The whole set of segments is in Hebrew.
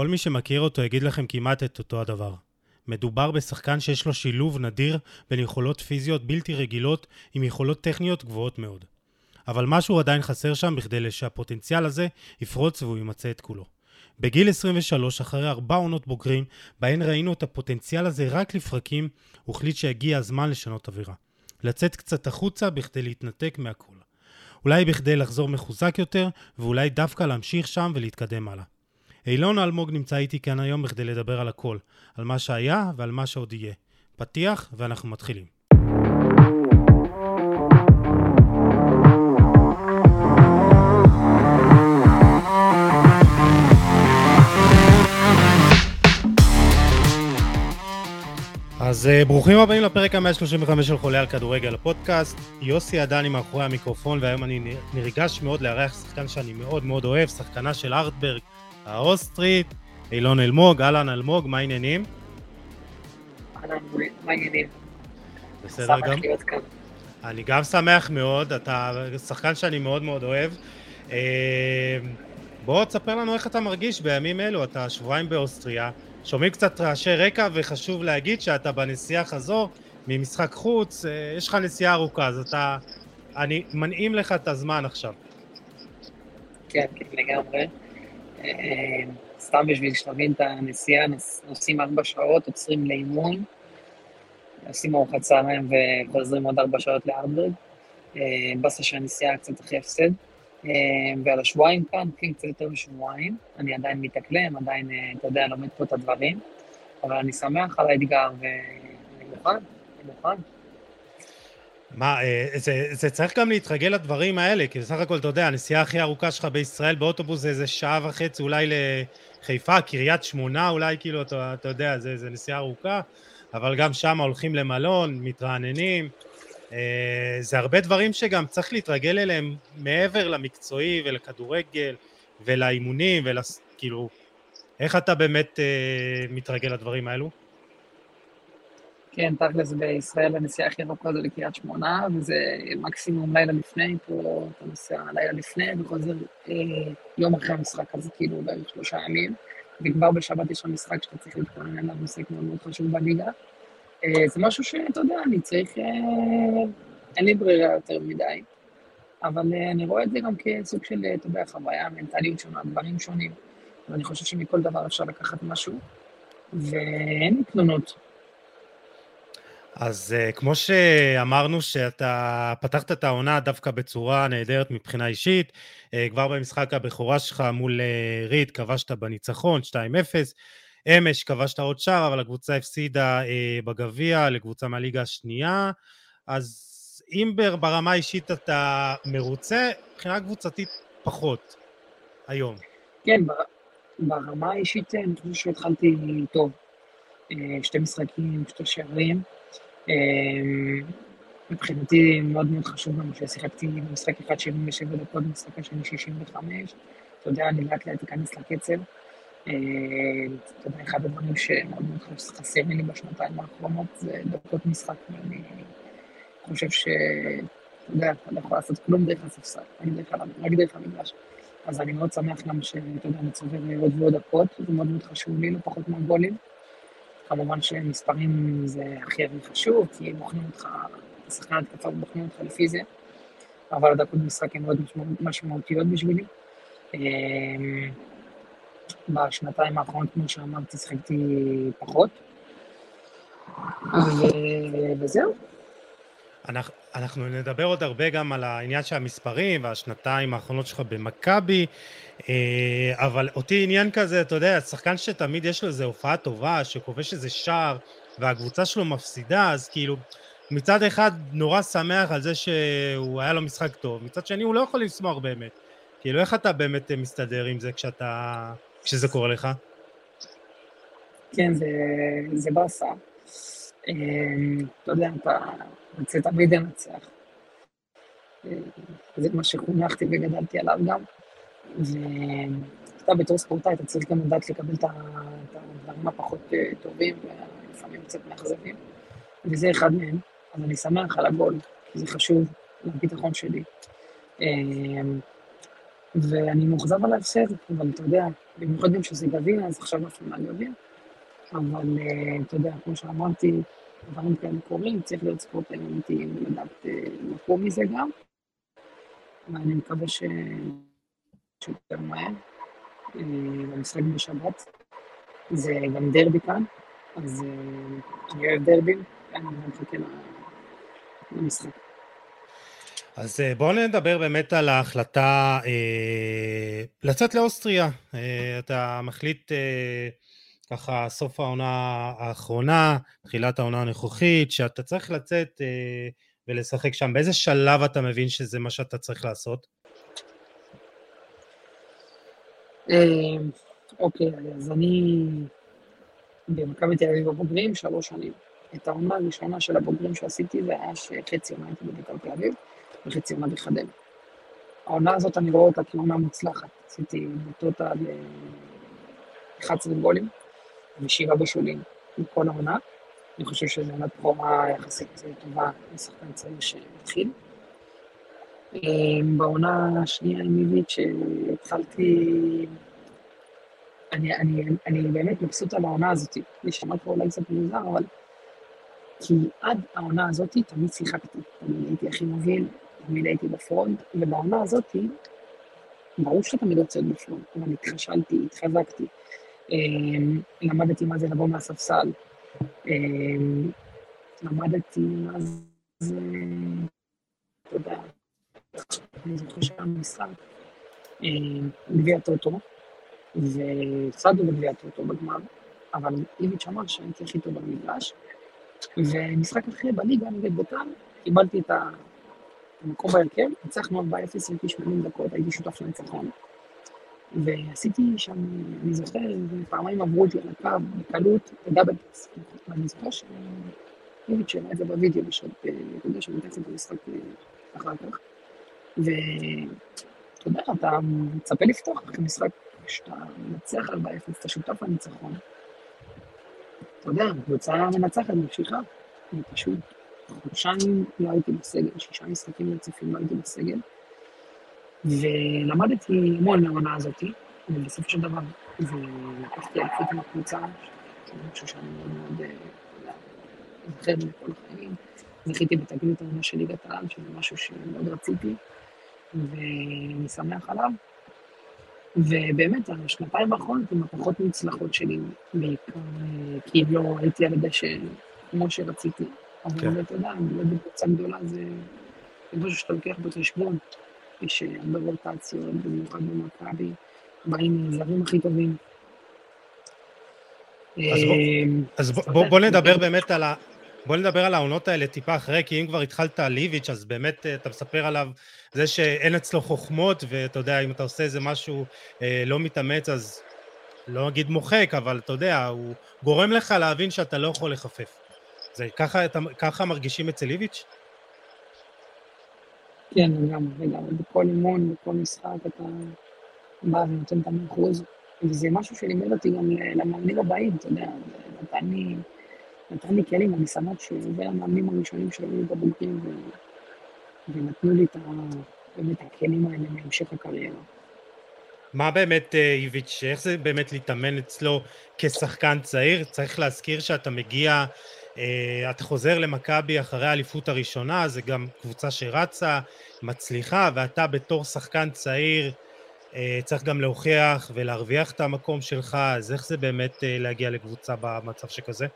כל מי שמכיר אותו יגיד לכם כמעט את אותו הדבר. מדובר בשחקן שיש לו שילוב נדיר בין יכולות פיזיות בלתי רגילות עם יכולות טכניות גבוהות מאוד. אבל משהו עדיין חסר שם בכדי שהפוטנציאל הזה יפרוץ והוא ימצא את כולו. בגיל 23, אחרי ארבע עונות בוגרים, בהן ראינו את הפוטנציאל הזה רק לפרקים, הוא החליט שהגיע הזמן לשנות אווירה. לצאת קצת החוצה בכדי להתנתק מהכל. אולי בכדי לחזור מחוזק יותר, ואולי דווקא להמשיך שם ולהתקדם הלאה. אילון אלמוג נמצא איתי כאן היום בכדי לדבר על הכל, על מה שהיה ועל מה שעוד יהיה. פתיח ואנחנו מתחילים. אז uh, ברוכים הבאים לפרק ה-135 של חולה על כדורגל הפודקאסט. יוסי עדני מאחורי המיקרופון, והיום אני נרגש מאוד לארח שחקן שאני מאוד מאוד אוהב, שחקנה של ארטברג האוסטרית, אילון אלמוג, אהלן אלמוג, מה העניינים? אהלן, מה העניינים? בסדר גם? אני גם שמח מאוד, אתה שחקן שאני מאוד מאוד אוהב. Uh, בוא תספר לנו איך אתה מרגיש בימים אלו, אתה שבועיים באוסטריה. שומעים קצת רעשי רקע, וחשוב להגיד שאתה בנסיעה חזור ממשחק חוץ, אה, יש לך נסיעה ארוכה, אז אתה... אני מנעים לך את הזמן עכשיו. כן, כן, לגמרי. אה, סתם בשביל שתבין את הנסיעה, נוסעים ארבע שעות, עוצרים לאימון, עושים ארוחת צהריים וחוזרים עוד ארבע שעות לארדברג. אה, באסה שהנסיעה קצת אחרי הפסד. אה, ועל השבועיים כאן, כן, קצת יותר משבועיים. אני עדיין מתאקלם, עדיין, אתה יודע, לומד פה את הדברים, אבל אני שמח על האתגר, ואני מוכן, אני מוכן. מה, אה, זה, זה צריך גם להתרגל לדברים האלה, כי בסך הכל, אתה יודע, הנסיעה הכי ארוכה שלך בישראל באוטובוס זה איזה שעה וחצי אולי לחיפה, קריית שמונה אולי, כאילו, אתה, אתה יודע, זה, זה נסיעה ארוכה, אבל גם שם הולכים למלון, מתרעננים, אה, זה הרבה דברים שגם צריך להתרגל אליהם מעבר למקצועי ולכדורגל ולאימונים וכאילו, איך אתה באמת אה, מתרגל לדברים האלו? כן, תכלס בישראל הנסיעה הכי ארוכה זה לקריית שמונה, וזה מקסימום לילה לפני, פה אתה נוסע לילה לפני וחוזר אה, יום אחרי המשחק, הזה, כאילו בערך שלושה ימים, וכבר בשבת יש לך משחק שאתה צריך להתכונן אליו, משחק מאוד מאוד חשוב בליגה. אה, זה משהו שאתה יודע, אני צריך, אה, אין לי ברירה יותר מדי, אבל אה, אני רואה את זה גם כסוג של, אתה יודע, חוויה, מנטליות שונה, דברים שונים, ואני חושב שמכל דבר אפשר לקחת משהו, ואין לי תלונות. אז כמו שאמרנו שאתה פתחת את העונה דווקא בצורה נהדרת מבחינה אישית, כבר במשחק הבכורה שלך מול ריד כבשת בניצחון 2-0, אמש כבשת עוד שער, אבל הקבוצה הפסידה אה, בגביע לקבוצה מהליגה השנייה, אז אם ברמה האישית אתה מרוצה, מבחינה קבוצתית פחות היום. כן, ברמה האישית אני חושב שהתחלתי טוב. שתי משחקים, שתי שערים. אה, מבחינתי מאוד מאוד חשוב לנו ששיחקתי במשחק אחד 77 דקות, במשחק השני 65. אתה יודע, אני לאט לאט אכנס לקצב. אתה יודע, אחד הדברים שמאוד מאוד חסר לי בשנתיים האחרונות זה דקות משחק, ואני חושב ש... אתה יודע, אתה לא יכול לעשות כלום דרך הספסל, רק דרך המגרש. אז אני מאוד שמח גם שאתה יודע, אני צובר עוד ועוד דקות, זה מאוד מאוד חשוב לי, לא פחות מהגולים. כמובן שמספרים זה הכי הכי חשוב, כי בוחנים אותך, שחקן התקפה ובוחנים אותך לפי זה, אבל הדקות משחק הן מאוד משמעותיות בשבילי. בשנתיים האחרונות, כמו שאמרתי, שחקתי פחות. וזהו. אנחנו נדבר עוד הרבה גם על העניין של המספרים והשנתיים האחרונות שלך במכבי, אה, אבל אותי עניין כזה, אתה יודע, שחקן שתמיד יש לו איזו הופעה טובה, שכובש איזה שער והקבוצה שלו מפסידה, אז כאילו, מצד אחד נורא שמח על זה שהוא היה לו משחק טוב, מצד שני הוא לא יכול לשמוח באמת. כאילו, איך אתה באמת מסתדר עם זה כשאתה כשזה קורה לך? כן, זה, זה באסה. אמ, אתה יודע, אתה רוצה תמיד לנצח. אה, זה מה שחונכתי וגדלתי עליו גם. ואתה בתור ספורטאי, אתה צריך גם לדעת לקבל את הדברים הפחות אה, טובים, ולפעמים קצת מאכזבים. וזה אחד מהם. אז אני שמח על הגול, כי זה חשוב לביטחון שלי. ואני מאוכזב על ההפסד, אבל אתה יודע, במיוחד גם שזה גביע, אז עכשיו עפנו מהגביע. אבל uh, אתה יודע, כמו שאמרתי, דברים כאלה קורים, צריך להיות ספורטאי אמיתי ולדעת uh, לקום מזה גם. ואני מקווה ש... שיותר מהר. במשחק בשבת. זה גם דרבי כאן, אז אני אוהב דרבים, אני מחכה למשחק. אז אה, בואו נדבר באמת על ההחלטה אה, לצאת לאוסטריה. אה, אתה מחליט אה, ככה סוף העונה האחרונה, תחילת העונה הנוכחית, שאתה צריך לצאת אה, ולשחק שם. באיזה שלב אתה מבין שזה מה שאתה צריך לעשות? אה, אוקיי, אז אני במכבי תל אביב הבוגרים שלוש שנים. את העונה הראשונה של הבוגרים שעשיתי זה היה שחצי עונה הייתי בבית"ר תל אביב וחצי עונה בחדרה. העונה הזאת אני רואה אותה כעונה מוצלחת. עשיתי בטוטל 11 גולים ושבעה בישולים מכל העונה. אני חושב שזו עונת בכורה יחסית טובה לשחקן צעיר שהתחיל. בעונה השנייה עם איביץ' התחלתי... אני, אני, אני באמת מבסוט על העונה הזאת. אני שמעת פה אולי קצת מוזר, אבל... כי עד העונה הזאת תמיד שיחקתי. תמיד הייתי הכי מוביל, תמיד הייתי בפרונט, ובעונה הזאת, ברור שאתה תמיד רוצה להיות בפרונט, אבל התחשלתי, התחזקתי. למדתי מה זה לבוא מהספסל. למדתי מה זה, אתה יודע, אני זוכר שהיה משחק, גביע טוטו, והפסדנו בגביע טוטו בגמר, אבל איביץ' אמר שהייתי הכי טוב במגרש, ומשחק אחרי בליגה נגד בית"ר, קיבלתי את המקום בהרכב, ניצחנו 4-0 הייתי 80 דקות, הייתי שותף לניצחון. ועשיתי שם, אני זוכר, פעמיים עברו אותי על הקו בקלות, בדאבל פס. ואני זוכר שאיביץ' שמע את זה בווידאו בשעות, אתה יודע, שמנתח את המשחק אחר כך. ואתה יודע, אתה מצפה לפתוח אחרי משחק, כשאתה מנצח 4-0, אתה שותף לניצחון. אתה יודע, קבוצה מנצחת, ממשיכה. אני פשוט חודשיים לא הייתי בסגל, שישה משחקים רציפים לא הייתי בסגל. ולמדתי המון מהעונה הזאתי, ובסופו של דבר, ולקחתי אליפות עם הקבוצה, שזה משהו שאני מאוד מאוד זוכר לכל החיים. זכיתי בתגלית העונה של ליגת העל, שזה משהו שמאוד רציתי, ואני שמח עליו. ובאמת, השנתיים האחרונות הן הפחות מוצלחות שלי, בעיקר כי לא הייתי על הדשא כמו שרציתי. אבל אתה יודע, להיות בקבוצה גדולה זה משהו שאתה לוקח בחשבון. יש הרבה רוטציות, במיוחד במכבי, באים זרים הכי טובים. אז בוא נדבר באמת על ה... בוא נדבר על העונות האלה טיפה אחרי, כי אם כבר התחלת על ליביץ', אז באמת אתה מספר עליו זה שאין אצלו חוכמות, ואתה יודע, אם אתה עושה איזה משהו אה, לא מתאמץ, אז לא אגיד מוחק, אבל אתה יודע, הוא גורם לך להבין שאתה לא יכול לחפף. זה ככה, אתה, ככה מרגישים אצל ליביץ'? כן, לגמרי, לגמרי. בכל אימון, בכל משחק, אתה בא ונותן את המחוז, וזה משהו שלימד אותי גם למאמנים הבאים, אתה יודע, נתן לי, נתן לי כלים, אני שמח שזה המאמנים הראשונים שהיו בבוגרים, ונתנו לי את ה... באמת הכלים האלה להמשך הקריירה. מה באמת אה, איביץ', איך זה באמת להתאמן אצלו כשחקן צעיר? צריך להזכיר שאתה מגיע אתה חוזר למכבי אחרי האליפות הראשונה, זה גם קבוצה שרצה, מצליחה, ואתה בתור שחקן צעיר אה, צריך גם להוכיח ולהרוויח את המקום שלך, אז איך זה באמת אה, להגיע לקבוצה במצב שכזה?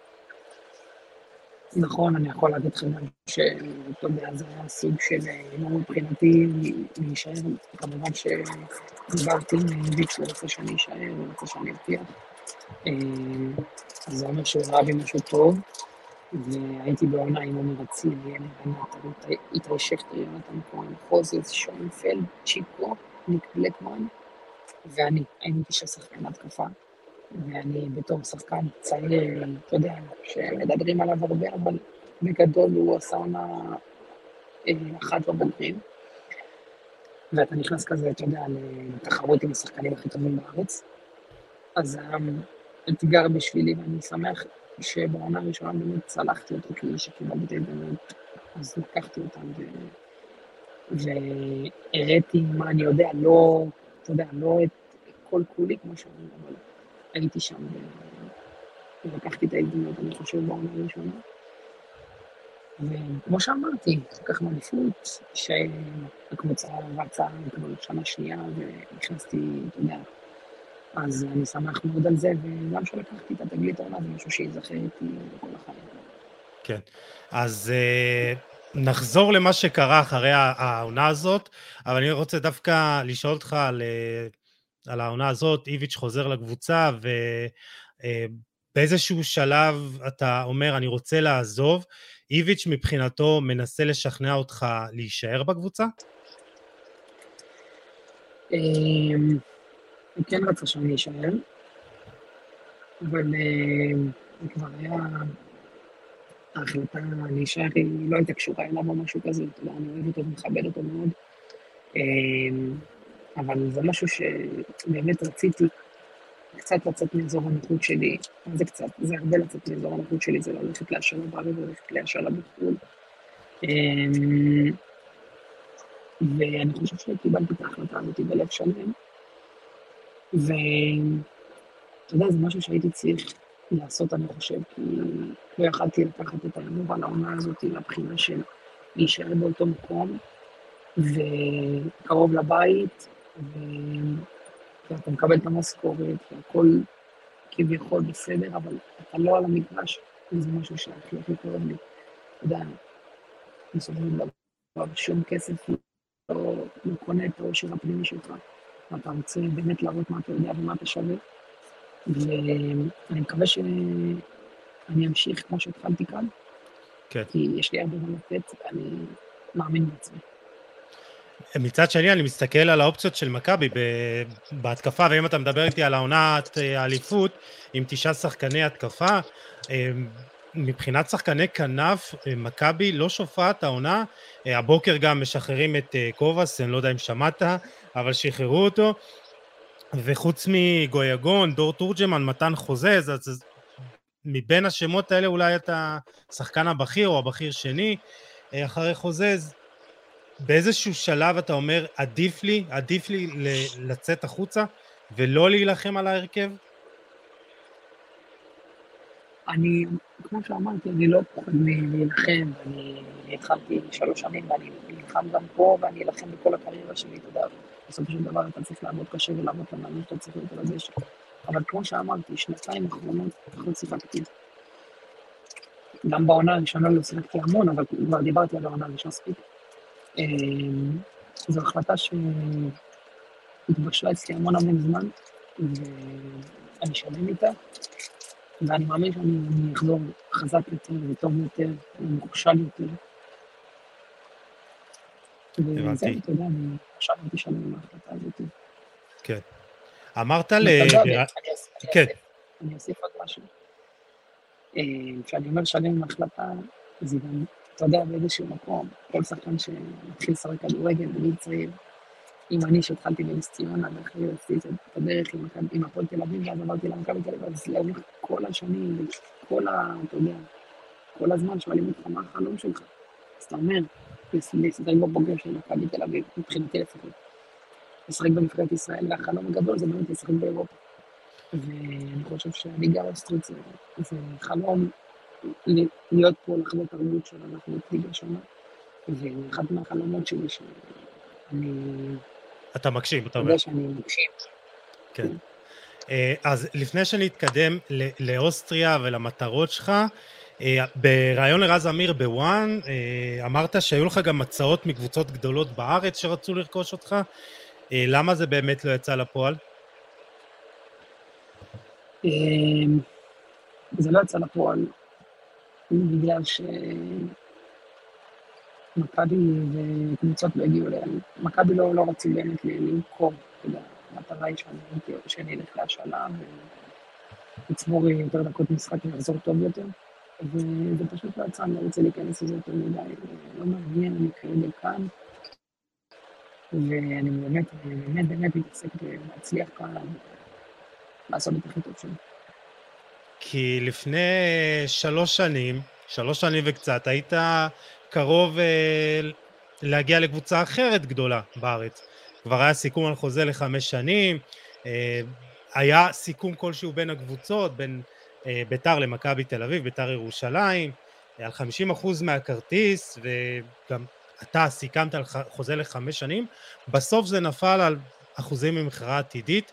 נכון, אני יכול להגיד לכם שאתה יודע, זה היה סוג של אימון מבחינתי להישאר, כמובן שדיברתי עם ויץ', הוא רוצה שאני אשאר, הוא רוצה שאני אבטיח. אז זה אומר שהוא ראה בי משהו טוב. והייתי בעונה עם עומר אצילי, ענת, איתי שכטר, יונתן כהן, חוזז, שוינפלד, צ'יקו, ניק בלקמן, ואני, הייתי תשע שחקן התקפה, ואני בתור שחקן צעיר, אתה יודע, שמדברים עליו הרבה, אבל בגדול הוא עשה עונה אה, אחת בבוגרים. ואתה נכנס כזה, אתה יודע, לתחרות עם השחקנים הכי טובים בארץ. אז האתגר בשבילי, ואני שמח שבעונה הראשונה באמת צלחתי אותו כאילו שקיבלתי את ההזדמנות, אז לקחתי אותם ו... והראיתי מה אני יודע, לא אתה יודע, לא את כל כולי, כמו שאומרים, אבל הייתי שם ולקחתי את ההזדמנות, אני חושב, בעונה הראשונה. וכמו שאמרתי, לקחנו אליפות, שהקבוצה רצה כבר שנה שנייה, ונכנסתי, אתה יודע, אז אני שמח מאוד על זה, וגם שלקחתי את התגלית העונה, זה משהו שיזכר איתי כל החיים. כן, אז uh, נחזור למה שקרה אחרי העונה הזאת, אבל אני רוצה דווקא לשאול אותך על, אה, על העונה הזאת, איביץ' חוזר לקבוצה, ובאיזשהו שלב אתה אומר, אני רוצה לעזוב, איביץ' מבחינתו מנסה לשכנע אותך להישאר בקבוצה? הוא כן רצה שאני אשאר, אבל אמ, זה כבר היה... ההחלטה להישאר היא לא הייתה קשורה אליו או משהו כזה, אתה יודע, אני אוהב אותו ומכבד אותו מאוד, אמ, אבל זה משהו שבאמת רציתי קצת לצאת מאזור הנוחות שלי, זה קצת? זה הרבה לצאת מאזור הנוחות שלי, זה ללכת להשאלה בארץ וללכת להשאלה בחו"ל. אמ, ואני חושב שקיבלתי את ההחלטה הזאת בלב שלם, ואתה יודע, זה משהו שהייתי צריך לעשות, אני חושב, כי לא יכלתי לקחת את ההימור על העונה הזאת לבחינה של להישאר באותו מקום, וקרוב לבית, ו... ואתה מקבל את המשכורת, והכל כביכול בסדר, אבל אתה לא על המגרש, וזה משהו שהכי הכי כואב לי. אתה יודע, בסופו של דבר, שום כסף לא, לא קונה את האושר הפנימי שלך, ואתה רוצה באמת להראות מה אתה יודע ומה אתה שווה. ואני מקווה שאני אמשיך כמו שהתחלתי כאן, כן. כי יש לי הרבה מה לתת, ואני מאמין בעצמי. מצד שני, אני מסתכל על האופציות של מכבי בהתקפה, ואם אתה מדבר איתי על העונת אה, האליפות, עם תשעה שחקני התקפה, אה, מבחינת שחקני כנף, אה, מכבי לא שופעת העונה. הבוקר גם משחררים את קובאס, אני לא יודע אם שמעת, אבל שחררו אותו. וחוץ מגויגון, דור תורג'מן, מתן חוזז, אז מבין השמות האלה אולי אתה השחקן הבכיר או הבכיר שני אחרי חוזז. באיזשהו שלב אתה אומר, עדיף לי, עדיף לי לצאת החוצה ולא להילחם על ההרכב? אני, כמו שאמרתי, אני לא פוחד מלהילחם, אני התחלתי שלוש שנים ואני נלחם גם פה ואני אלחם בכל הקריירה שלי, אתה יודע, בסופו של דבר אתה צריך לעבוד קשה ולעבוד למאמין שאתה צריך להיות על הדשא. אבל כמו שאמרתי, שנתיים אחרונות פחות שיחקתי. גם בעונה הראשונה לא שיחקתי המון, אבל כבר דיברתי על העונה הראשונה ספיק. אמ, זו החלטה שהתבשלה אצלי המון המון זמן, ואני שלם איתה, ואני מאמין שאני אחזור חזק יותר וטוב יותר ומוכשל יותר. הבנתי. אתה יודע, אני עכשיו הייתי שלם עם ההחלטה הזאת. כן. אמרת ל... כן. אני אוסיף עוד משהו. אה, כשאני אומר שלם עם ההחלטה, זה גם אתה יודע, באיזשהו מקום, כל שחקן שמתחיל לשחק כדורגל בגיל צעיר, אם אני שהתחלתי בנס ציונה, ואחרי עשיתי את הדרך עם הפועל תל אביב, ואז עברתי למכבי תל אביב, אז לאורך כל השנים, כל ה... אתה יודע, כל הזמן שואלים אותך מה החלום שלך. אז אתה אומר, לשחק בבוגר של מכבי תל אביב, מבחינתי לפחות. לשחק בנבחרת ישראל, והחלום הגדול זה באמת לשחק באירופה. ואני חושב שהליגה האוסטרית זה חלום להיות פה, לחוות תרבות של אנחנו ליגה שונה, ואחד מהחלומות שלי שאני... אתה מקשיב, אתה אומר. שאני מקשיב. כן. אה, אז לפני שנתקדם לאוסטריה ולמטרות שלך, אה, בריאיון לרז אמיר בוואן, אה, אמרת שהיו לך גם הצעות מקבוצות גדולות בארץ שרצו לרכוש אותך. למה זה באמת לא יצא לפועל? זה לא יצא לפועל בגלל שמכבי וקבוצות לא הגיעו אליהם. מכבי לא, לא רצו באמת למכור, יודע, המטרה היא שאני, שאני אלך להשאלה ולצבור יותר דקות משחק ולחזור טוב יותר. וזה פשוט לא יצא, אני לא רוצה להיכנס לזה יותר מדי, לא מעניין, אני כרגע כאן. ואני באמת, באמת, באמת מתעסק בלהצליח כאן, לעשות את הכי טוב שלי. כי לפני שלוש שנים, שלוש שנים וקצת, היית קרוב אה, להגיע לקבוצה אחרת גדולה בארץ. כבר היה סיכום על חוזה לחמש שנים, אה, היה סיכום כלשהו בין הקבוצות, בין אה, ביתר למכבי תל אביב, ביתר ירושלים, על 50% מהכרטיס, וגם אתה סיכמת על חוזה לחמש שנים, בסוף זה נפל על אחוזים ממכירה עתידית.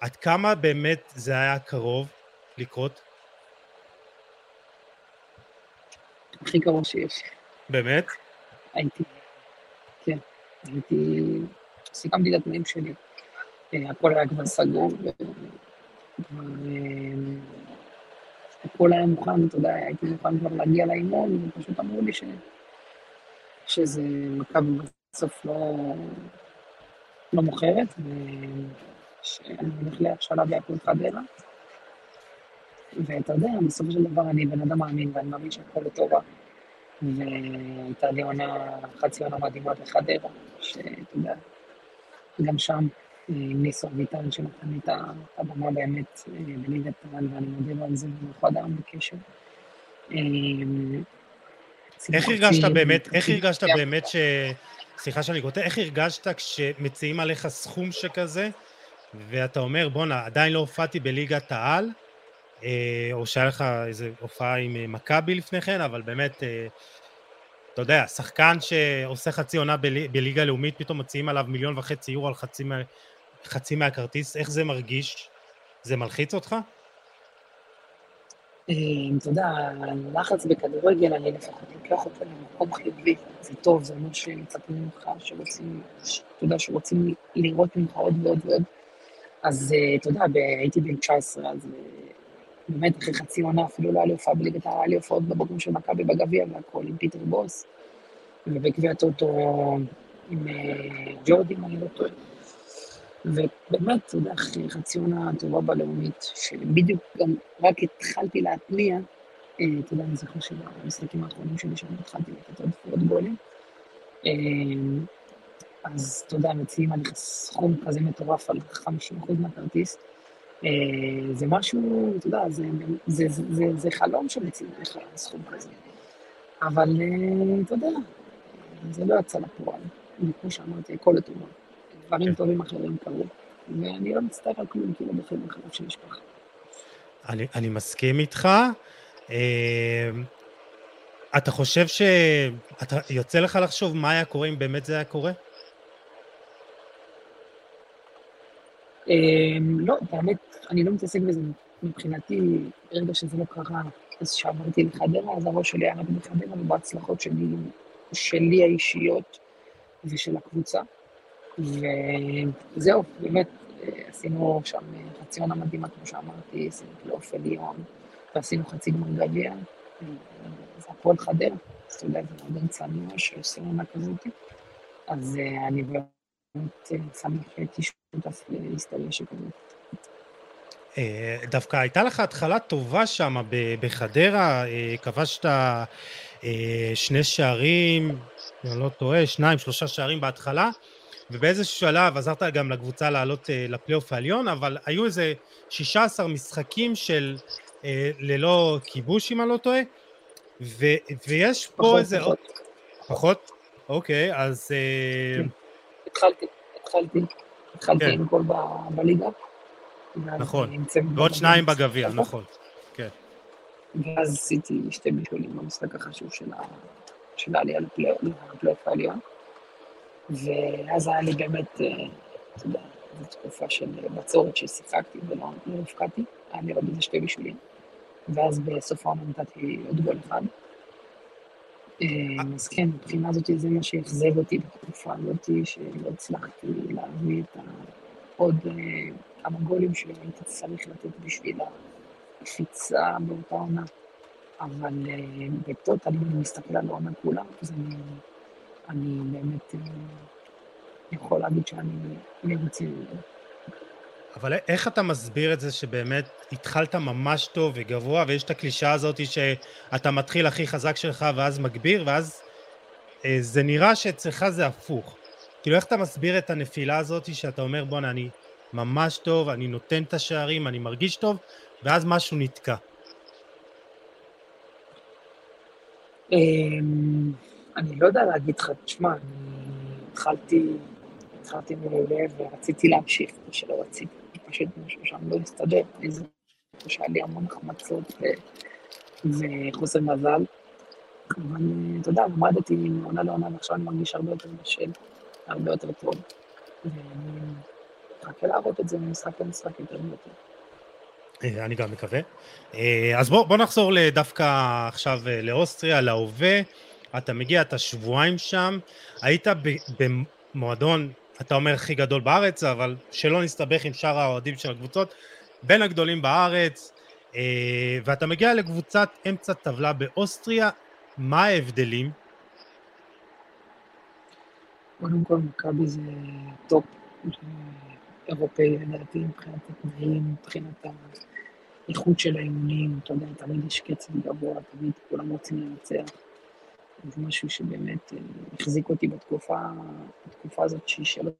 עד כמה באמת זה היה קרוב לקרות? הכי קרוב שיש. באמת? הייתי, כן, הייתי, סיכמתי את התנאים שלי. אה, הכל היה כבר סגור, הכל היה מוכן, אתה יודע, הייתי מוכן כבר להגיע לאימון, ופשוט אמרו לי ש... שזה מכבי בסוף לא, לא מוכרת, ושאני הולך להכשלה בהפועל חדרה. ואתה יודע, בסופו של דבר אני בן אדם מאמין, ואני מאמין שהכל לטובה. והייתה לי עונה, חצי עונה מדהימה בחדרה, שאתה יודע, גם שם עם ניסו אביטן שנתן לי את הבמה באמת אה, בליגת העל, ואני מודה לו על זה, ואנחנו עדיין בקשר. אה, איך הרגשת באמת, איך הרגשת באמת ש... סליחה שאני כותב, איך הרגשת כשמציעים עליך סכום שכזה, ואתה אומר, בואנה, עדיין לא הופעתי בליגת העל, אה, או שהיה לך איזו הופעה עם מכבי לפני כן, אבל באמת, אתה יודע, שחקן שעושה חצי עונה בליגה לאומית, פתאום מציעים עליו מיליון וחצי יורו על חצי, חצי מהכרטיס, איך זה מרגיש? זה מלחיץ אותך? אה, אתה יודע, לחץ בכדורגל, אני לפחות לוקח אותו למקום חיובי. זה טוב, זה אומר שמצפים ממך, שרוצים, אתה יודע, שרוצים לראות ממך עוד ועוד ועוד. אז אה, אתה יודע, הייתי בן 19, אז אה, באמת אחרי חצי עונה אפילו לא היה לי הופעה בליגת העל, היה לי הופעות בבוקר של מכבי בגביע והכל, עם פיטר בוס, ובקביעת טוטו עם ג'ורדי, אם אני לא טועה. ובאמת, אתה יודע, אחרי חצי עונה טובה בלאומית, שבדיוק גם רק התחלתי להתניע, אה, אתה יודע, אני זוכר שבמשחקים האחרונים שלי שם התחלתי לתת עוד, גולים. אה, אז אתה יודע, מציעים עליך סכום כזה מטורף על 50% מהכרטיס. אה, זה משהו, אתה יודע, זה, זה, זה, זה, זה חלום שמציעים עליך סכום כזה. אבל אתה יודע, זה לא יצא לפועל. וכמו שאמרתי, הכל לטובה. דברים כן. טובים אחרים קרו, ואני לא מצטער על כלום, כאילו בחיר מחלף של משפחה. אני, אני מסכים איתך. אה, אתה חושב ש... אתה יוצא לך לחשוב מה היה קורה אם באמת זה היה קורה? לא, באמת, אני לא מתעסק בזה. מבחינתי, ברגע שזה לא קרה, אז שעברתי לחדרה, אז הראש שלי היה רק בחדרה ובהצלחות שלי, שלי האישיות ושל הקבוצה. וזהו, באמת, עשינו שם חצי עונה מדהימה, כמו שאמרתי, עשינו פלייאוף עליון, ועשינו חצי גמר גביע, זה הפועל חדרה, אז אתה יודע, זה מועדון צנוע שעושה עונה כזאת, אז אה, אני באמת אה, שהייתי שותף להיסטוריה שכזאת. אה, דווקא הייתה לך התחלה טובה שם בחדרה, כבשת שני שערים, אני לא טועה, שניים, שלושה שערים בהתחלה, ובאיזשהו שלב עזרת גם לקבוצה לעלות אה, לפלייאוף העליון, אבל היו איזה 16 משחקים של אה, ללא כיבוש, אם אני לא טועה, ו, ויש פה פחות, איזה... פחות. פחות? אוקיי, אז... אה... כן. התחלתי, התחלתי, התחלתי כן. עם גול בליגה. נכון, ועוד שניים בגביע, נכון, כן. ואז עשיתי שתי בישולים במשחק החשוב של העלייה לפלייאוף העליון. ואז היה לי באמת, אה, אתה יודע, זו תקופה של בצורת ששיחקתי ולא לא הפקעתי, היה לי עוד איזה שתי בישולים. ואז בסוף העונה נתתי עוד גול אחד. אה, אז כן, מבחינה הזאת זה מה שאכזב אותי בתקופה הזאת, שלא הצלחתי להביא את עוד אה, כמה גולים שהייתי צריך לתת בשביל הקפיצה באותה עונה. אבל בטוטל, אם אני מסתכל על העונה כולה, אז אני אני באמת אה, יכול להגיד שאני מרוצה אבל איך אתה מסביר את זה שבאמת התחלת ממש טוב וגבוה, ויש את הקלישאה הזאת שאתה מתחיל הכי חזק שלך ואז מגביר, ואז אה, זה נראה שאצלך זה הפוך. כאילו, איך אתה מסביר את הנפילה הזאת שאתה אומר, בואנה, אני ממש טוב, אני נותן את השערים, אני מרגיש טוב, ואז משהו נתקע? אמ, אני לא יודע להגיד לך, תשמע, אני התחלתי, התחלתי מעולה ורציתי להמשיך, ושלא רציתי, פשוט משהו שם לא הסתדר, איזה... שהיה לי המון החמצות וחוסר מזל. אבל אתה יודע, למדתי מעונה לעונה, ועכשיו אני מרגיש הרבה יותר בשל, הרבה יותר טוב. ואני מחכה להראות את זה ממשחק למשחק יותר ויותר. אה, אני גם מקווה. אה, אז בוא, בוא נחזור דווקא עכשיו אה, לאוסטריה, להווה. אתה מגיע, אתה שבועיים שם, היית במועדון, אתה אומר הכי גדול בארץ, אבל שלא נסתבך עם שאר האוהדים של הקבוצות, בין הגדולים בארץ, ואתה מגיע לקבוצת אמצע טבלה באוסטריה, מה ההבדלים? קודם כל, מכבי זה טופ אירופאי לדעתי מבחינת התנאים, מבחינת האיכות של האימונים, אתה יודע, תמיד יש קצב גבוה, תמיד כולם רוצים לנצח. זה משהו שבאמת אה, החזיק אותי בתקופה, בתקופה הזאת שהיא שלא...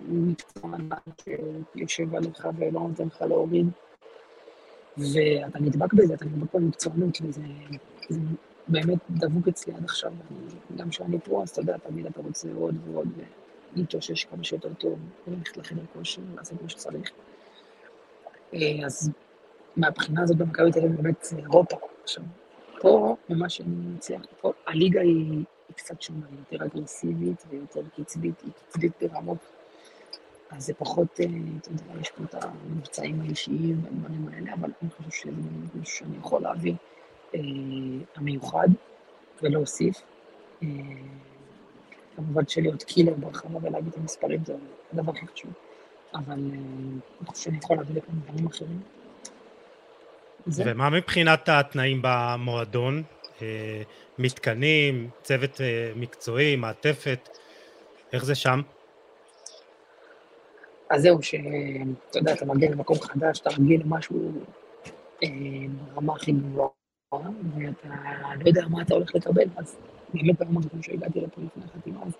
מקצוען שיושב עליך ולא נותן לך להוריד, ואתה נדבק בזה, אתה נדבק במקצוענות, וזה באמת דבוק אצלי עד עכשיו. גם כשאני פה, אז אתה יודע, תמיד אתה רוצה עוד ועוד, ולהתאושש כמה שיותר טוב, וללכת לחדר כושר, לעשות מה שצריך. אה, אז מהבחינה הזאת במכבי תל אביב באמת זה אירופה. עכשיו, פה, ממה שאני מצליח, פה הליגה היא, היא קצת שונה, היא יותר אגרסיבית ויותר קצבית, היא קצבית ברמות. אז זה פחות, אה, אתה יודע, יש פה את המבצעים האישיים והדברים האלה, אבל אני חושב שזה משהו שאני יכול להביא. אה, המיוחד ולהוסיף. כמובן שלהיות קילר ברחבה ולהגיד את המספרים זה הדבר הכי חשוב, אבל אה, אני חושב שאני יכול להביא לכם דברים אחרים. ומה מבחינת התנאים במועדון? מתקנים, צוות מקצועי, מעטפת, איך זה שם? אז זהו, שאתה יודע, אתה מגיע למקום חדש, אתה רגיל למשהו ברמה הכי גבוהה. ואתה לא יודע מה אתה הולך לקבל, אז באמת ברמה הזאת שהגעתי לפה לפני החתימה, אז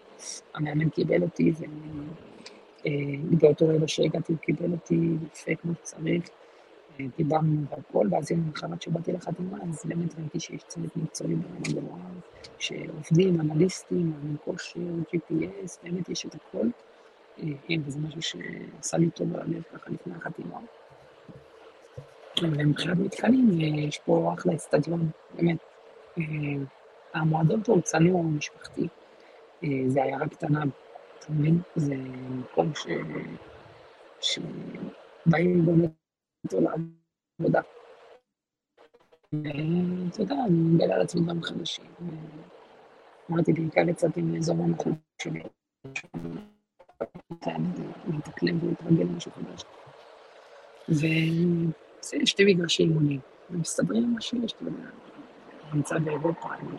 המאמן קיבל אותי, ובאותו רגע שהגעתי הוא קיבל אותי יפה כמו שצריך, דיברנו והכל, ואז יום למחרת שבאתי לחתימה, אז באמת ראיתי שיש צוות מקצועי ברמה גבוהה, שעובדים, אנליסטים, מאמן כושר, GPS, באמת יש את הכל, וזה משהו שעשה לי טוב על הלב ככה לפני החתימה. ומבחינת מתקנים, יש פה אחלה אצטדיון, באמת. אה, המועדון פה הוא צנוע, משפחתי. אה, זה עיירה קטנה, מבין? זה מקום ש... שבאים באמת לעבודה. ואתה יודע, אני מגלה על עצמי דברים חדשים. אמרתי, בעיקר יצאתי מאזור הנוחות שלי. להתאקלם ולהתרגל למשהו חדש. זה שתי מגרשי אימונים, ומסתדרים עם מה שיש, אתה יודע. נמצא באירופה, אני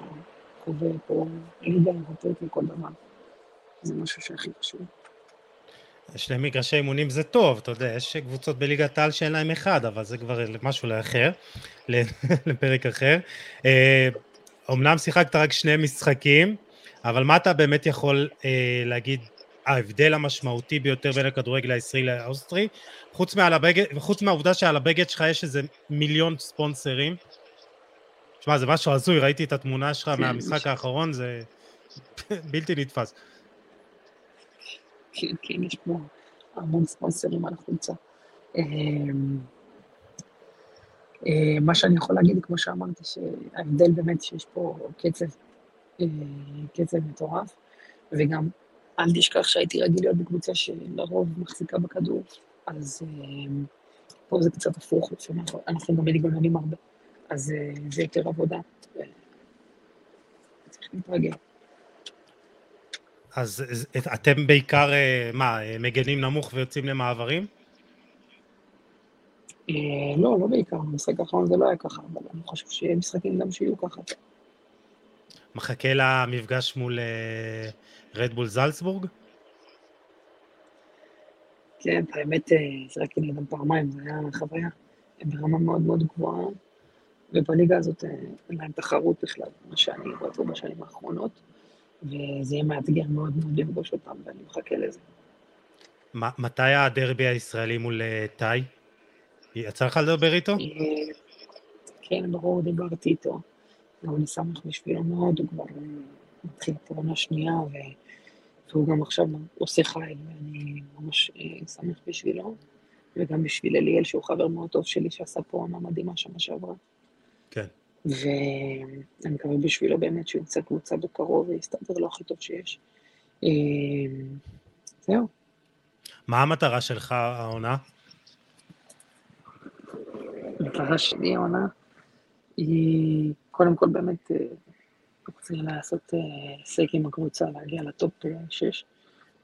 חווה פה ליגה אירופאית לכל דבר. זה משהו שהכי חשוב. שני מגרשי אימונים זה טוב, אתה יודע, יש קבוצות בליגת העל שאין להם אחד, אבל זה כבר משהו לאחר, לפרק אחר. אומנם אה, שיחקת רק שני משחקים, אבל מה אתה באמת יכול אה, להגיד ההבדל המשמעותי ביותר בין הכדורגל הישראלי לאוסטרי, חוץ, הבגד, חוץ מהעובדה שעל הבגד שלך יש איזה מיליון ספונסרים. שמע, זה משהו הזוי, ראיתי את התמונה שלך כן, מהמשחק האחרון, זה בלתי נתפס. כן, כן, יש פה המון ספונסרים על החולצה. אמ, אה, מה שאני יכול להגיד, כמו שאמרתי, שההבדל באמת שיש פה קצב, אה, קצב מטורף, וגם אל תשכח שהייתי רגיל להיות בקבוצה שלרוב מחזיקה בכדור, אז אה, פה זה קצת הפוך, אנחנו גם מתגוננים הרבה, אז זה יותר עבודה. צריך להתרגל. אז אתם בעיקר, אה, מה, מגנים נמוך ויוצאים למעברים? לא, לא בעיקר, במשחק האחרון זה לא היה ככה, אבל אני חושב שיהיה משחקים גם שיהיו ככה. מחכה למפגש מול רדבול זלצבורג? כן, האמת, שיחקתי נגדם פעמיים, זו הייתה חוויה. ברמה מאוד מאוד גבוהה, ובליגה הזאת אה, אין להם תחרות בכלל, מה שאני רואה בשנים האחרונות, וזה יהיה מאתגר מאוד מאוד לפגוש אותם, ואני מחכה לזה. מתי הדרבי הישראלי מול אה, טאי? יצא לך לדבר איתו? אה, כן, ברור, דיברתי איתו. גם אני שמח בשבילו מאוד, הוא כבר אה, מתחיל פה עונה שנייה, ו... והוא גם עכשיו עושה חייל, ואני ממש אה, שמח בשבילו, וגם בשביל אליאל, שהוא חבר מאוד טוב שלי, שעשה פה עונה מדהימה שנה שעברה. כן. ואני מקווה בשבילו באמת שהוא ימצא קבוצה בקרוב ויסתדר לו הכי טוב שיש. אה, זהו. מה המטרה שלך העונה? המטרה שלי העונה היא קודם כל באמת אה, רוצה לעשות הישג עם הקבוצה, להגיע לטופ 6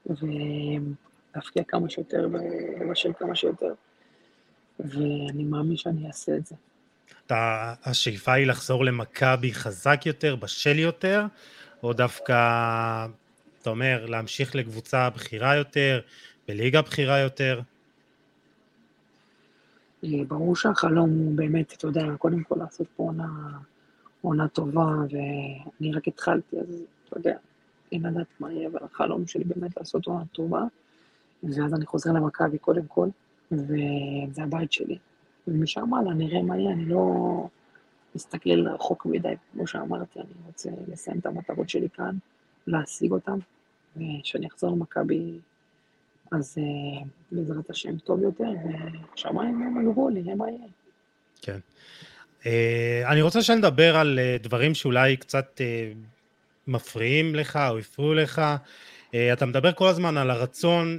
ולהפקיע כמה שיותר ולבשל כמה שיותר, ואני מאמין שאני אעשה את זה. אתה, השאיפה היא לחזור למכבי חזק יותר, בשל יותר, או דווקא, אתה אומר, להמשיך לקבוצה בכירה יותר, בליגה בכירה יותר? אה, ברור שהחלום הוא באמת, אתה יודע, קודם כל לעשות פה עונה, עונה טובה, ואני רק התחלתי, אז אתה יודע, אין לדעת מה יהיה, אבל החלום שלי באמת לעשות עונה טובה, ואז אני חוזר למכבי קודם כל, וזה הבית שלי. ומשם הלאה נראה מה יהיה, אני לא מסתכל רחוק מדי, כמו שאמרתי, אני רוצה לסיים את המטרות שלי כאן, להשיג אותן, ושאני אחזור למכבי, אז uh, בעזרת השם טוב יותר, ושמיים על גבול, נראה מה יהיה. כן. Uh, אני רוצה שנדבר על uh, דברים שאולי קצת מפריעים לך או הפריעו לך. אתה מדבר כל הזמן על הרצון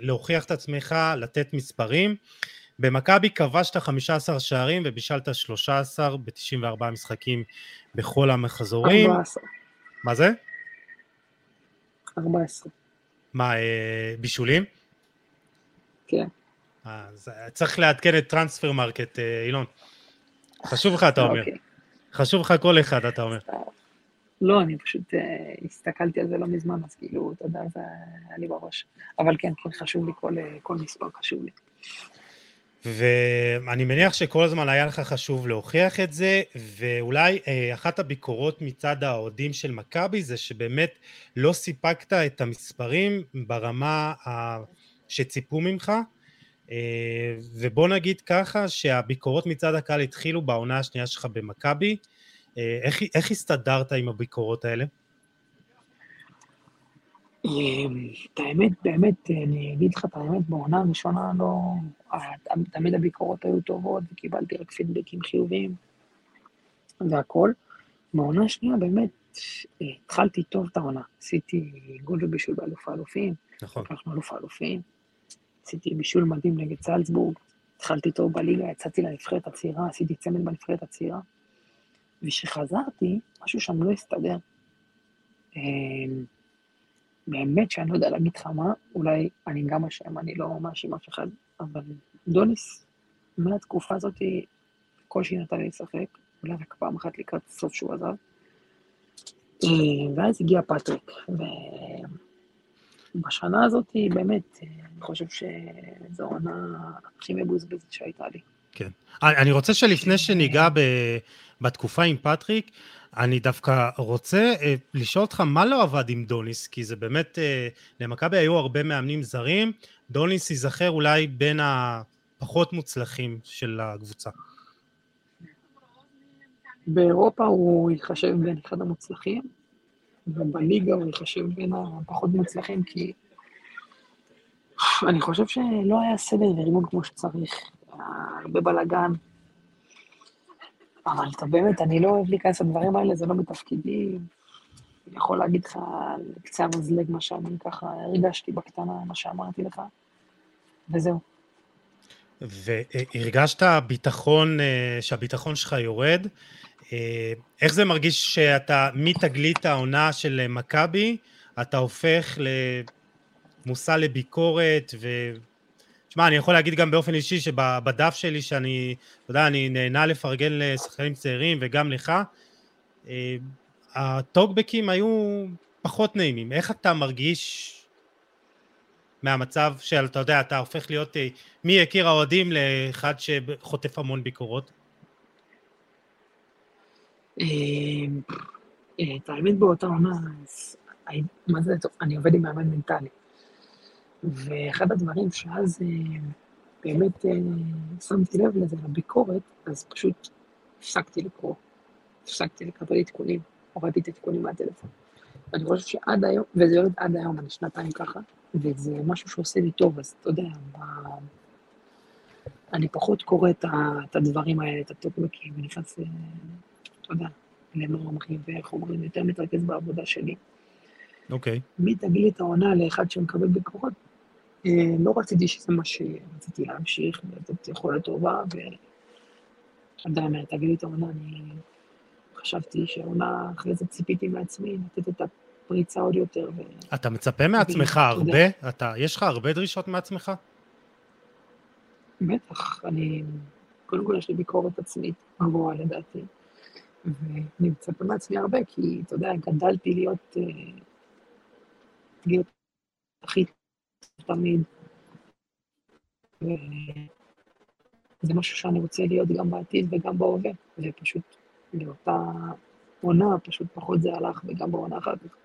להוכיח את עצמך, לתת מספרים. במכבי כבשת 15 שערים ובישלת 13 ב-94 משחקים בכל המחזורים. 14. מה זה? 14. מה, אה, בישולים? כן. אה, צריך לעדכן את Transfermarkt, אה, איילון. חשוב לך, אתה אומר. אוקיי. חשוב לך כל אחד, אתה אומר. לא, אני פשוט אה, הסתכלתי על זה לא מזמן, אז כאילו, אתה יודע, זה היה לי בראש. אבל כן, כן, חשוב לי, כל, כל מספר חשוב לי. ואני מניח שכל הזמן היה לך חשוב להוכיח את זה, ואולי אה, אחת הביקורות מצד האוהדים של מכבי זה שבאמת לא סיפקת את המספרים ברמה ה... שציפו ממך, אה, ובוא נגיד ככה שהביקורות מצד הקהל התחילו בעונה השנייה שלך במכבי, אה, איך, איך הסתדרת עם הביקורות האלה? אמ, את האמת, באמת, אני אגיד לך את האמת, בעונה הראשונה לא... תמיד הביקורות היו טובות, וקיבלתי רק פידבקים חיוביים והכל. בעונה השנייה באמת התחלתי טוב את העונה. עשיתי גול ובישול באלוף האלופים. נכון. לקחנו אלוף האלופים. עשיתי בישול מדהים נגד סלצבורג. התחלתי טוב בליגה, יצאתי לנבחרת הצעירה, עשיתי צמד בנבחרת הצעירה. וכשחזרתי, משהו שם לא הסתדר. אמ, באמת שאני לא יודע להגיד לך מה, אולי אני גם אשם, אני לא מאשים אף אחד, אבל דוניס, מהתקופה הזאת, בקושי נתן לי לשחק, אולי רק פעם אחת לקראת הסוף שהוא עזב. אה, ואז הגיע פטריק, ובשנה הזאת, באמת, אני חושב שזו העונה הכי מבוזבזת שהייתה לי. כן. אני רוצה שלפני שניגע בתקופה עם פטריק, אני דווקא רוצה אה, לשאול אותך מה לא עבד עם דוניס, כי זה באמת, אה, למכבי היו הרבה מאמנים זרים, דוניס ייזכר אולי בין הפחות מוצלחים של הקבוצה. באירופה הוא ייחשב בין אחד המוצלחים, ובליגה הוא ייחשב בין הפחות מוצלחים, כי אני חושב שלא היה סדר ורימון כמו שצריך. הרבה בלאגן, אבל אתה באמת, אני לא אוהב להיכנס לדברים האלה, זה לא מתפקידי. אני יכול להגיד לך על קצה המזלג מה שאני ככה הרגשתי בקטנה, מה שאמרתי לך, וזהו. והרגשת ביטחון, אה, שהביטחון שלך יורד. אה, איך זה מרגיש שאתה, מתגלית העונה של מכבי, אתה הופך למושא לביקורת, ו... שמע, אני יכול להגיד גם באופן אישי שבדף שלי, שאני, אתה יודע, אני נהנה לפרגן לשחקנים צעירים וגם לך, אה, הטוקבקים היו פחות נעימים. איך אתה מרגיש מהמצב של, אתה יודע, אתה הופך להיות אה, מיקיר האוהדים לאחד שחוטף המון ביקורות? אה, את האמת באותה עונה, מה זה אני עובד עם מאמן מנטלי. ואחד הדברים שאז אה, באמת אה, שמתי לב לזה, לביקורת, אז פשוט הפסקתי לקרוא, הפסקתי לקבל עדכונים, הורדתי את העדכונים מהטלפון. ואני חושב שעד היום, וזה יורד עד היום, אני שנתיים ככה, וזה משהו שעושה לי טוב, אז אתה יודע. אני פחות קורא את, הדברים האלה, את הטוקבקים, ונכנס, אתה יודע, לנורמכים, ואיך אומרים, יותר מתרכז בעבודה שלי. אוקיי. Okay. מתגלי את העונה לאחד שמקבל ביקורות, לא רציתי שזה מה שרציתי להמשיך, ולתת יכולת טובה, ואתה יודע, מתגלי את העונה, אני חשבתי שהעונה, אחרי זה ציפיתי מעצמי לתת את הפריצה עוד יותר. ו... אתה מצפה מעצמך הרבה? אתה, יש לך הרבה דרישות מעצמך? בטח, אני, קודם כל יש לי ביקורת עצמית גבוהה לדעתי, ואני מצפה מעצמי הרבה, כי אתה יודע, גדלתי להיות, אה, להיות הכי תמיד, וזה משהו שאני רוצה להיות גם בעתיד וגם בהווה, ופשוט באותה עונה, פשוט פחות זה הלך, וגם בעונה אחר כך.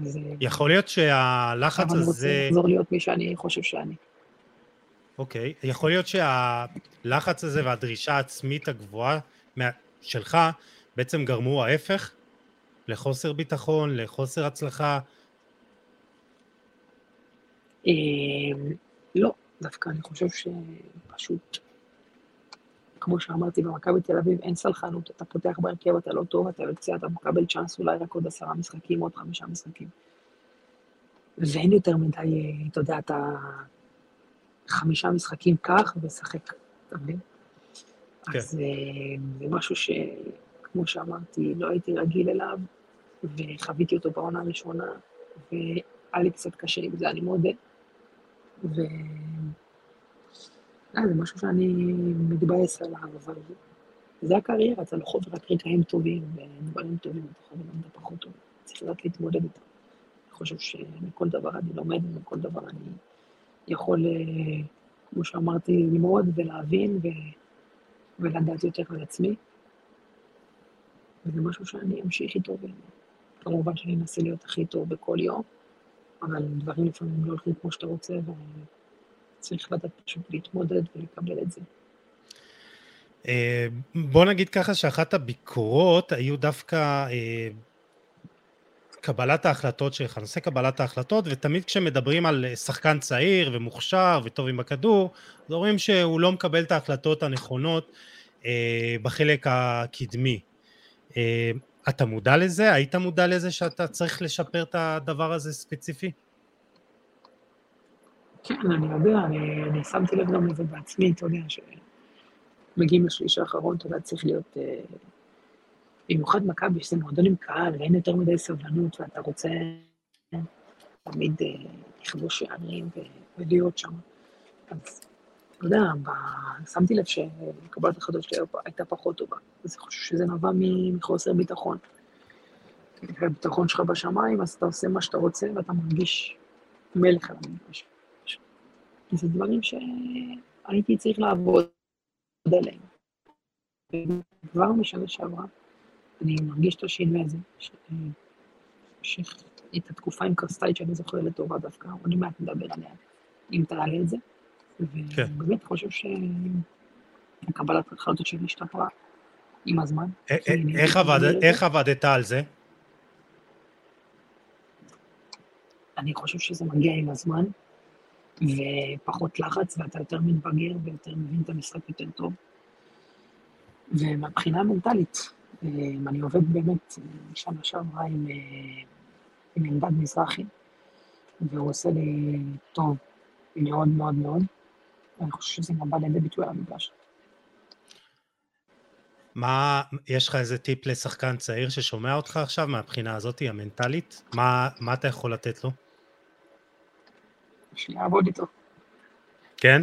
אז... אה, יכול להיות שהלחץ הזה... אני רוצה לחזור להיות מי שאני חושב שאני. אוקיי, okay. יכול להיות שהלחץ הזה והדרישה העצמית הגבוהה שלך בעצם גרמו ההפך? לחוסר ביטחון, לחוסר הצלחה? אמ, לא, דווקא אני חושב שפשוט כמו שאמרתי, במכבי תל אביב אין סלחנות, אתה פותח בהרכב, אתה לא טוב, אתה יוצא, אתה מקבל צ'אנס אולי רק עוד עשרה משחקים, עוד חמישה משחקים. ואין יותר מדי, אתה יודע, אתה חמישה משחקים כך ושחק, אתה מבין? כן. אז אה, זה משהו שכמו שאמרתי, לא הייתי רגיל אליו, וחוויתי אותו בעונה הראשונה, והיה לי קצת קשה עם זה, אני מודה. ו... אה, זה משהו שאני מתבאס עליו, אבל זה הקריירה, אתה לא חווה רק רגעים טובים ודברים טובים, אתה חווה גם את הפחות טובים. צריך לדעת להתמודד איתם. אני חושב שמכל דבר אני לומד, ומכל דבר אני יכול, אה, כמו שאמרתי, ללמוד ולהבין ו... ולדעת יותר על עצמי. וזה משהו שאני אמשיך איתו, וכמובן שאני אנסה להיות הכי טוב בכל יום, אבל דברים לפעמים לא הולכים כמו שאתה רוצה, ו... צריך לדעת פשוט להתמודד ולקבל את זה. אה, בוא נגיד ככה שאחת הביקורות היו דווקא אה, קבלת ההחלטות שלך, נושא קבלת ההחלטות, ותמיד כשמדברים על שחקן צעיר ומוכשר וטוב עם הכדור, אז אומרים שהוא לא מקבל את ההחלטות הנכונות אה, בחלק הקדמי. אתה מודע לזה? היית מודע לזה שאתה צריך לשפר את הדבר הזה ספציפי? כן, אני יודע, אני, אני שמתי לב גם לזה בעצמי, אתה יודע, שמגיעים לשליש האחרון, אתה יודע, צריך להיות... אה, במיוחד מכבי, שזה מועדון עם קהל, ואין יותר מדי סבלנות, ואתה רוצה תמיד אה, לכבוש שערים ולהיות שם. אז, אתה יודע, שמתי לב שקבלת החדש שלי הייתה פחות טובה, אז אני חושב שזה נבע מחוסר ביטחון. הביטחון שלך בשמיים, אז אתה עושה מה שאתה רוצה, ואתה מרגיש מלך על המגרש. זה דברים שהייתי צריך לעבוד עליהם. כבר משנה שעברה, אני מרגיש את השינוי הזה, שאת התקופה עם קרסטייץ' שאני זוכר לטובה דווקא, עוד מעט נדבר עליה, אם תעלה את זה. כן. ובאמת חושב שקבלת החלטות שלי השתפרה עם הזמן. איך עבדת על זה? אני חושב שזה מגיע עם הזמן. ופחות לחץ, ואתה יותר מתבגר ויותר מבין את המשחק יותר טוב. ומבחינה מנטלית, אה, אני עובד באמת שנה שעברה עם, אה, עם עמדת מזרחי, והוא עושה לי טוב מאוד מאוד מאוד, ואני חושב שזה גם בא לידי ביטוי על המגרש. מה, יש לך איזה טיפ לשחקן צעיר ששומע אותך עכשיו מהבחינה הזאת, המנטלית? מה, מה אתה יכול לתת לו? שיעבוד איתו. כן?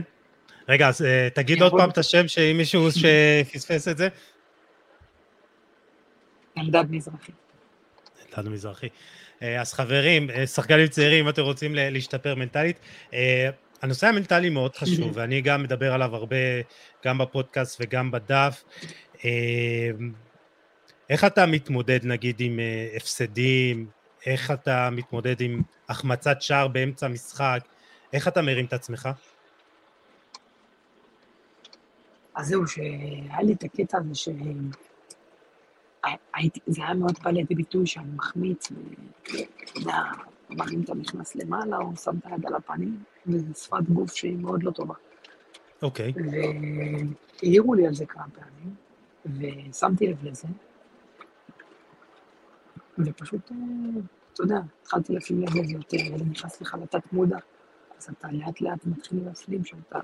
רגע, אז אה, תגיד עוד פעם את השם, שאם מישהו שפספס את זה. אלדד מזרחי. אלדד מזרחי. אה, אז חברים, אה, שחקנים צעירים, אם אתם רוצים להשתפר מנטלית, הנושא המנטלי מאוד חשוב, ואני גם מדבר עליו הרבה, גם בפודקאסט וגם בדף. איך אתה מתמודד נגיד עם הפסדים, איך אתה מתמודד עם החמצת שער באמצע משחק, איך אתה מרים את עצמך? אז זהו, שהיה לי את הקטע הזה ש... הייתי, זה היה מאוד בא לידי ביטוי שאני מחמיץ, ואתה יודע, אבל אם אתה נכנס למעלה או שם את היד על הפנים, וזו שפת גוף שהיא מאוד לא טובה. אוקיי. Okay. והעירו לי על זה כמה פעמים, ושמתי לב לזה, ופשוט, אה, אתה יודע, התחלתי לשים לב לזה יותר, וזה נכנס לך לתת מודע, אז אתה לאט לאט מתחיל להפנים שאתה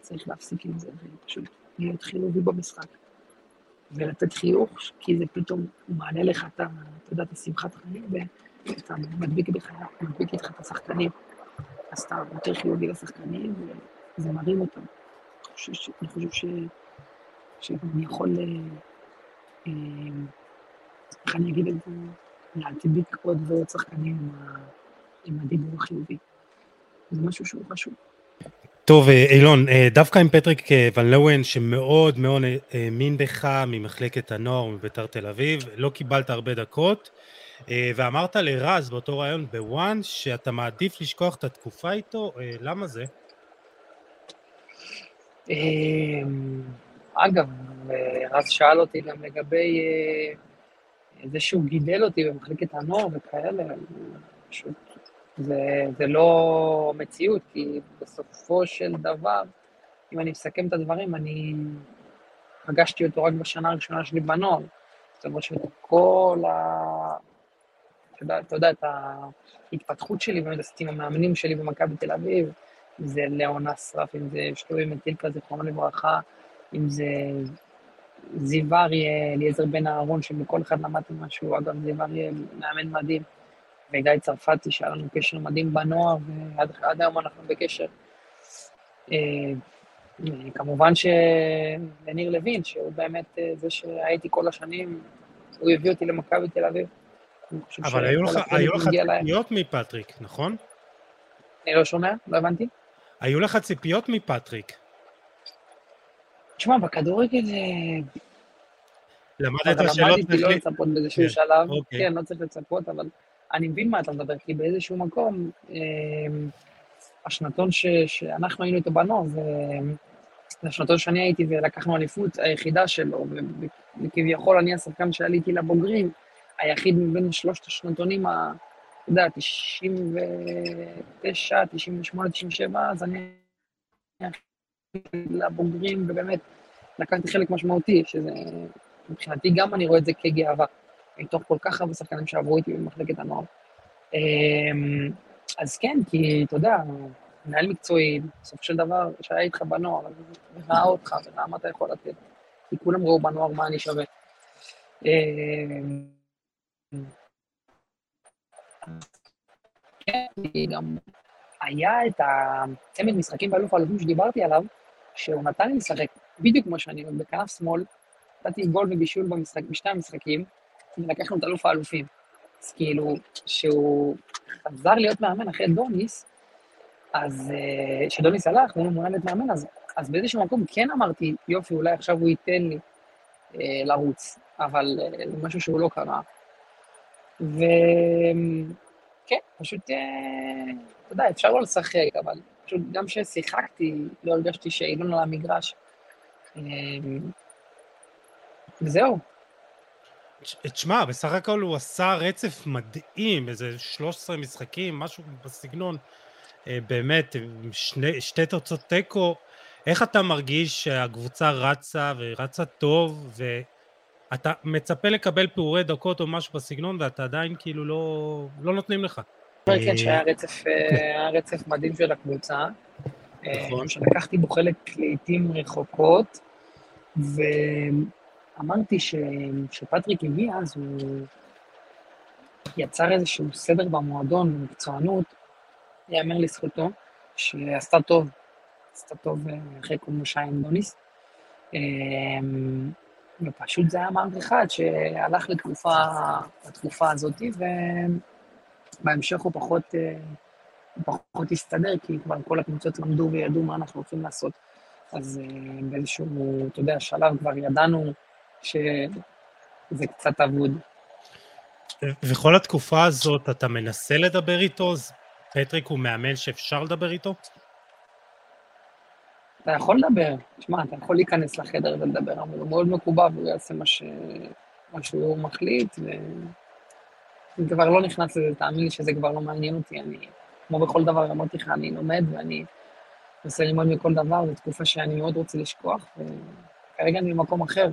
צריך להפסיק עם זה, ופשוט להיות חיובי במשחק. ולתת חיוך, כי זה פתאום מעלה לך את, אתה יודע, את השמחת חיים, ואתה מדביק בך, מדביק איתך את השחקנים. אז אתה יותר חיובי לשחקנים, וזה מרים אותם. אני חושב ש... שאני יכול, אה, אה, איך אני אגיד את זה, להדביק עוד ועוד שחקנים עם הדיבור החיובי. זה משהו שהוא חשוב. טוב, אה, אילון, דווקא עם פטריק ון לואן, שמאוד מאוד האמין בך ממחלקת הנוער מביתר תל אביב, לא קיבלת הרבה דקות, ואמרת לרז באותו ראיון בוואן, שאתה מעדיף לשכוח את התקופה איתו, למה זה? אגב, רז שאל אותי גם לגבי זה שהוא גידל אותי במחלקת הנוער וכאלה, פשוט זה, זה לא מציאות, כי בסופו של דבר, אם אני מסכם את הדברים, אני פגשתי אותו רק בשנה הראשונה שלי בנוער. זאת אומרת שכל ה... אתה יודע, את ההתפתחות שלי, באמת עם המאמנים שלי במכבי תל אביב, אם זה ליאון אסרף, אם זה שלומי מטילקה, זיכרונו לברכה, אם זה זיו אריה, אליעזר בן אהרון, שבכל אחד למדתי משהו, אגב, זיו אריה מאמן מדהים. וגיא צרפתי, שהיה לנו קשר מדהים בנוער, ועד היום אנחנו בקשר. אה, כמובן שלניר לוין, שהוא באמת אה, זה שהייתי כל השנים, הוא הביא אותי למכבי תל אביב. אבל היו לך, ציפיות מפטריק, נכון? אני לא שומע, לא הבנתי. היו לך ציפיות מפטריק. תשמע, בכדורגל... אה, למדת שלא צריך... למדתי לא לצפות באיזשהו כן, שלב, אוקיי. כן, לא צריך לצפות, אבל אני מבין מה אתה מדבר, כי באיזשהו מקום, אה, השנתון ש, שאנחנו היינו איתו בנוער, זה, זה השנתון שאני הייתי ולקחנו אליפות היחידה שלו, וכביכול אני השחקן שעליתי לבוגרים, היחיד מבין שלושת השנתונים, אתה יודע, 99, 98, 97, אז אני לבוגרים, ובאמת לקחתי חלק משמעותי, שזה מבחינתי גם אני רואה את זה כגאווה. מתוך כל כך הרבה שחקנים שעברו איתי במחלקת הנוער. אמ, אז כן, כי אתה יודע, מנהל מקצועי, בסופו של דבר, שהיה איתך בנוער, וראה אותך וראה מה אתה יכול לתת. כי כולם ראו בנוער מה אני שווה. כן, גם היה את הצמד משחקים באלוף האלופים שדיברתי עליו, שהוא נתן לי לשחק בדיוק כמו שאני, בכנף שמאל, נתתי גול ובישול במשחק, בשני המשחקים, לקחנו את אלוף האלופים. אז כאילו, שהוא חזר להיות מאמן אחרי דוניס, אז uh, שדוניס הלך והוא מונה להיות מאמן, אז, אז באיזשהו מקום כן אמרתי, יופי, אולי עכשיו הוא ייתן לי uh, לרוץ, אבל uh, זה משהו שהוא לא קרה. וכן, פשוט, uh, אתה יודע, אפשר לא לשחק, אבל פשוט גם כששיחקתי, לא הרגשתי שאילון על המגרש. Uh, וזהו, תשמע, בסך הכל הוא עשה רצף מדהים, איזה 13 משחקים, משהו בסגנון. אה, באמת, שני, שתי תוצאות תיקו. איך אתה מרגיש שהקבוצה רצה ורצה טוב, ואתה מצפה לקבל פעורי דקות או משהו בסגנון, ואתה עדיין כאילו לא, לא נותנים לך? כן, שהיה רצף, אה, רצף מדהים של הקבוצה. נכון. שלקחתי בו חלק לעיתים רחוקות, ו... אמרתי שפטריק הגיע, אז הוא יצר איזשהו סדר במועדון, במקצוענות, ייאמר לזכותו, שעשתה טוב, עשתה טוב אה, אחרי כל משה עם דוניס. ופשוט זה היה מערכת אחד שהלך לתקופה, לתקופה הזאת, ובהמשך הוא פחות, אה, פחות הסתדר, כי כבר כל הקבוצות למדו וידעו מה אנחנו הולכים לעשות. אז אה, באיזשהו, אתה יודע, שלב כבר ידענו שזה קצת אבוד. וכל התקופה הזאת אתה מנסה לדבר איתו? פטריק הוא מאמן שאפשר לדבר איתו? אתה יכול לדבר, תשמע, אתה יכול להיכנס לחדר ולדבר, אבל הוא מאוד מקובע והוא יעשה מה, ש... מה שהוא מחליט, ואני כבר לא נכנס לזה, תאמין לי שזה כבר לא מעניין אותי, אני, כמו בכל דבר, אמרתי לך, אני לומד ואני מנסה ללמוד מכל דבר, זו תקופה שאני מאוד רוצה לשכוח, וכרגע אני במקום אחר.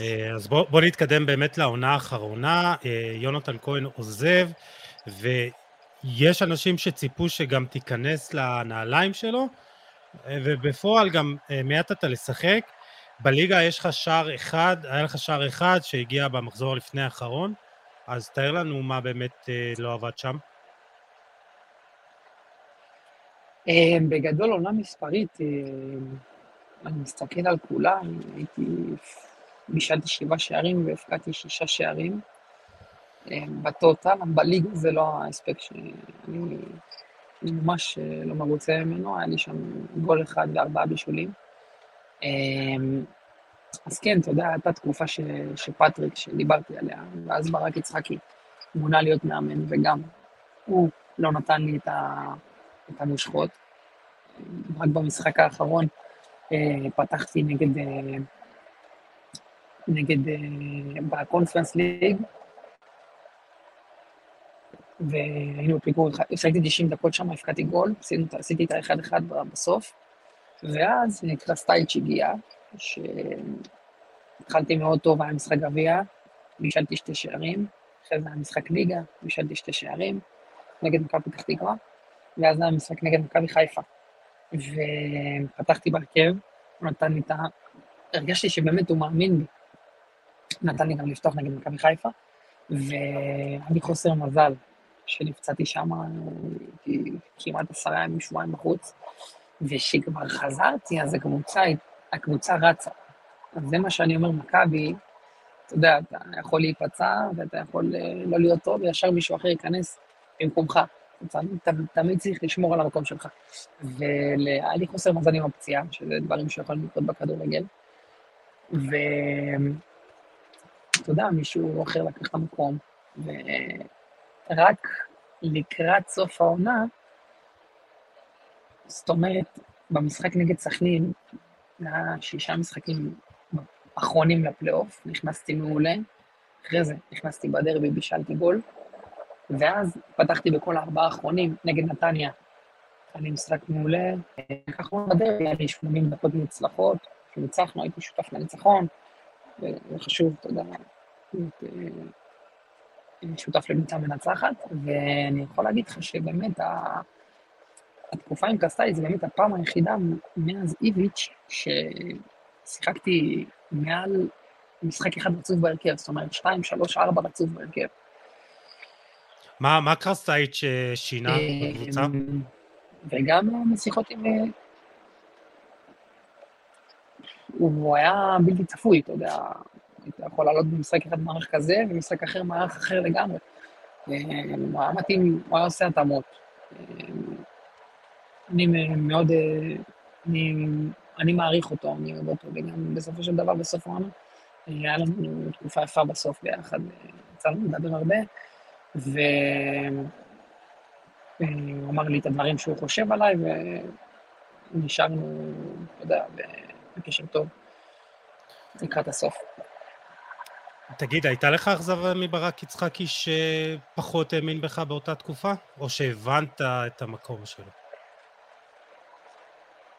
אה, אז בוא, בוא נתקדם באמת לעונה האחרונה, אה, יונתן כהן עוזב, ויש אנשים שציפו שגם תיכנס לנעליים שלו, אה, ובפועל גם מיעטת לשחק. בליגה יש לך שער אחד, היה לך שער אחד שהגיע במחזור לפני האחרון, אז תאר לנו מה באמת לא עבד שם. בגדול עונה מספרית, אני מסתכל על כולה, הייתי בישלתי שבעה שערים והפקעתי שישה שערים. אה, בטוטל, בליגה זה לא ההספק שאני אני ממש אה, לא מרוצה ממנו, היה לי שם גול אחד וארבעה בישולים. אה, אז כן, אתה יודע, הייתה תקופה ש, שפטריק, שדיברתי עליה, ואז ברק יצחקי מונה להיות מאמן, וגם הוא לא נתן לי את, ה, את המושכות. רק במשחק האחרון פתחתי נגד נגד, אה, בקונפרנס ליג, והיינו בפיגור, הפסקתי 90 דקות שם, הפקעתי גול, עשיתי את האחד אחד בסוף, ואז נקרא סטייץ' הגיע, שהתחלתי מאוד טוב, היה משחק גביע, בישלתי שתי שערים, אחרי זה היה משחק ליגה, בישלתי שתי שערים, נגד מכבי פתח תקווה, ואז היה משחק נגד מכבי חיפה. ופתחתי בהרכב, הוא נתן לי את ה... הרגשתי שבאמת הוא מאמין בי, נתן לי גם לפתוח נגד מכבי חיפה, והיה לי חוסר מזל שנפצעתי שם, כמעט עשרה ימים, שבועיים בחוץ, וכשכבר חזרתי, אז הקבוצה, הקבוצה רצה. אז זה מה שאני אומר, מכבי, אתה יודע, אתה יכול להיפצע ואתה יכול אה, לא להיות טוב, וישר מישהו אחר ייכנס במקומך. תמיד צריך לשמור על המקום שלך. והיה לי חוסר מזל עם הפציעה, שזה דברים שיכולים לקרות בכדורגל. ו... אתה יודע, מישהו אחר לקח את המקום, ורק לקראת סוף העונה, זאת אומרת, במשחק נגד סכנין, היה שישה משחקים אחרונים לפלייאוף, נכנסתי מעולה, אחרי זה נכנסתי בדרבי, בישלתי גול, ואז פתחתי בכל הארבעה האחרונים נגד נתניה. לי משחק מעולה, ככה בדרבי, היה לי 80 דקות מוצלחות, כשניצחנו הייתי שותף לניצחון, וחשוב, אתה יודע, אה, שותף לקבוצה מנצחת, ואני יכול להגיד לך שבאמת התקופה עם קסטאי זה באמת הפעם היחידה מאז איביץ' ששיחקתי מעל משחק אחד רצוף בהרכב, זאת אומרת שתיים, שלוש, ארבע רצוף בהרכב. מה, מה קרסטייץ' שינה אה, בקבוצה? וגם משיחות עם... הוא היה בלתי צפוי, אתה יודע, אתה יכול לעלות במשחק אחד מערך כזה, ובמשחק אחר מערך אחר לגמרי. הוא היה מתאים, הוא היה עושה התאמות. אני מאוד, אני, אני מעריך אותו, אני אוהב אותו, וגם בסופו של דבר, בסוף העונה, היה לנו תקופה יפה בסוף ביחד, יצא לנו לדבר הרבה, והוא אמר לי את הדברים שהוא חושב עליי, ונשארנו, אתה יודע, בקשר טוב לקראת הסוף. תגיד, הייתה לך אכזבה מברק יצחקי שפחות האמין בך באותה תקופה? או שהבנת את המקום שלו?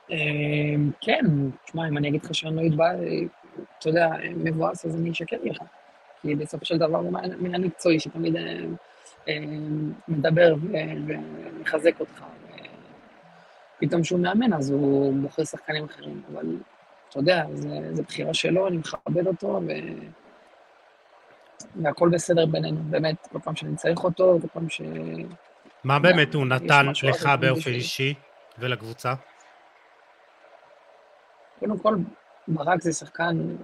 אמ, כן, תשמע, אם אני אגיד לך שאני לא אתבע, אתה יודע, מבואס, אז אני אשקר לך. כי בסופו של דבר הוא מנהל מקצועי שתמיד אה, אה, מדבר ומחזק אותך. פתאום כשהוא מאמן, אז הוא בוחר שחקנים אחרים, אבל אתה יודע, זו בחירה שלו, אני מכבד אותו, ו... והכל בסדר בינינו, באמת, כל פעם שאני צריך אותו, כל פעם ש... מה באמת הוא נתן לך באופן אישי ולקבוצה? קודם כל, ברק זה שחקן,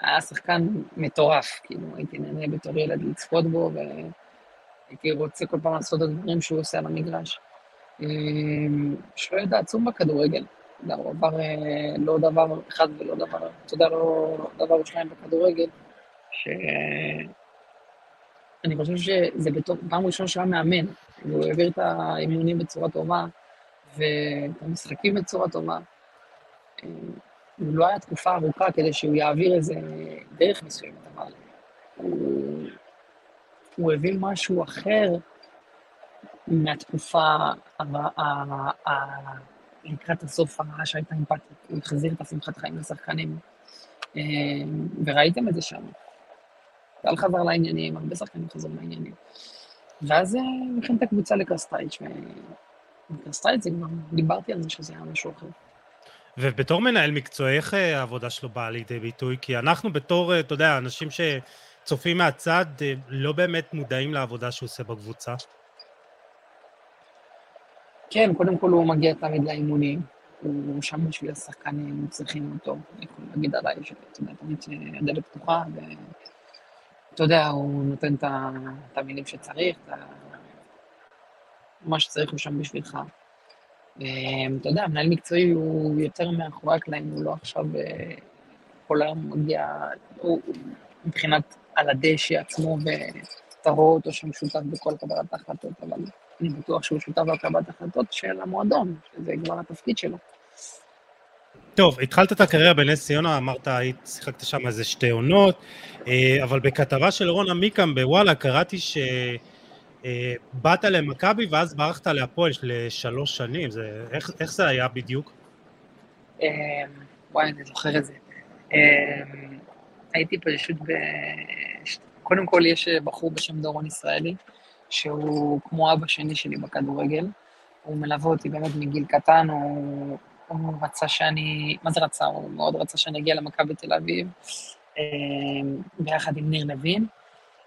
היה שחקן מטורף, כאילו, הייתי נהנה בתור ילד לצפות בו, והייתי רוצה כל פעם לעשות את הדברים שהוא עושה על המגרש. אמ, יש לו ידע עצום בכדורגל, הוא עבר אה, לא דבר אחד ולא דבר, אתה יודע, לא דבר או שניים בכדורגל. שאני חושב שזה בתור, פעם ראשונה שהוא היה מאמן, והוא העביר את האימונים בצורה טובה, ומשחקים בצורה טובה. אה, לא היה תקופה ארוכה כדי שהוא יעביר איזה דרך מסוימת, אבל הוא, הוא הביא משהו אחר מהתקופה לקראת הסוף הרעה שהייתה פטריק, הוא החזיר את השמחת חיים לשחקנים, אה, וראיתם את זה שם. טל חזר לעניינים, הרבה שחקנים חזרו לעניינים. ואז אה, הכין את הקבוצה לקרסטייץ', וקרסטייץ' זה כבר, דיברתי על זה שזה היה משהו אחר. ובתור מנהל מקצועי, איך אה, העבודה שלו באה לידי ביטוי? כי אנחנו בתור, אתה יודע, אנשים שצופים מהצד, לא באמת מודעים לעבודה שהוא עושה בקבוצה. כן, קודם כל הוא מגיע תמיד לאימונים, הוא שם בשביל השחקנים, צריכים אותו. אני יכול להגיד עליי שאתה יודע, תמיד שהדלת פתוחה, ואתה יודע, הוא נותן את המילים שצריך, מה שצריך הוא שם בשבילך. אתה יודע, מנהל מקצועי הוא יותר מאחורי הקלעים, הוא לא עכשיו אה, כל היום מגיע, הוא מבחינת על הדשא עצמו, ואתה רואה אותו שם שותף בכל קבלת ההחלטות, אבל אני בטוח שהוא שותף בקבלת החלטות של המועדון, שזה כבר התפקיד שלו. טוב, התחלת את הקריירה בנס ציונה, אמרת, שיחקת שם איזה שתי עונות, אה, אבל בכתבה של רון עמיקם בוואלה קראתי שבאת אה, למכבי ואז ברחת להפועל לשלוש שנים, זה, איך, איך זה היה בדיוק? אה, וואי, אני זוכר את זה. הייתי פשוט ב... קודם כל יש בחור בשם דורון ישראלי, שהוא כמו אבא שני שלי בכדורגל. הוא מלווה אותי באמת מגיל קטן, הוא, הוא רצה שאני, מה זה רצה? הוא מאוד רצה שאני אגיע למכבי תל אביב, אה, ביחד עם ניר לוין.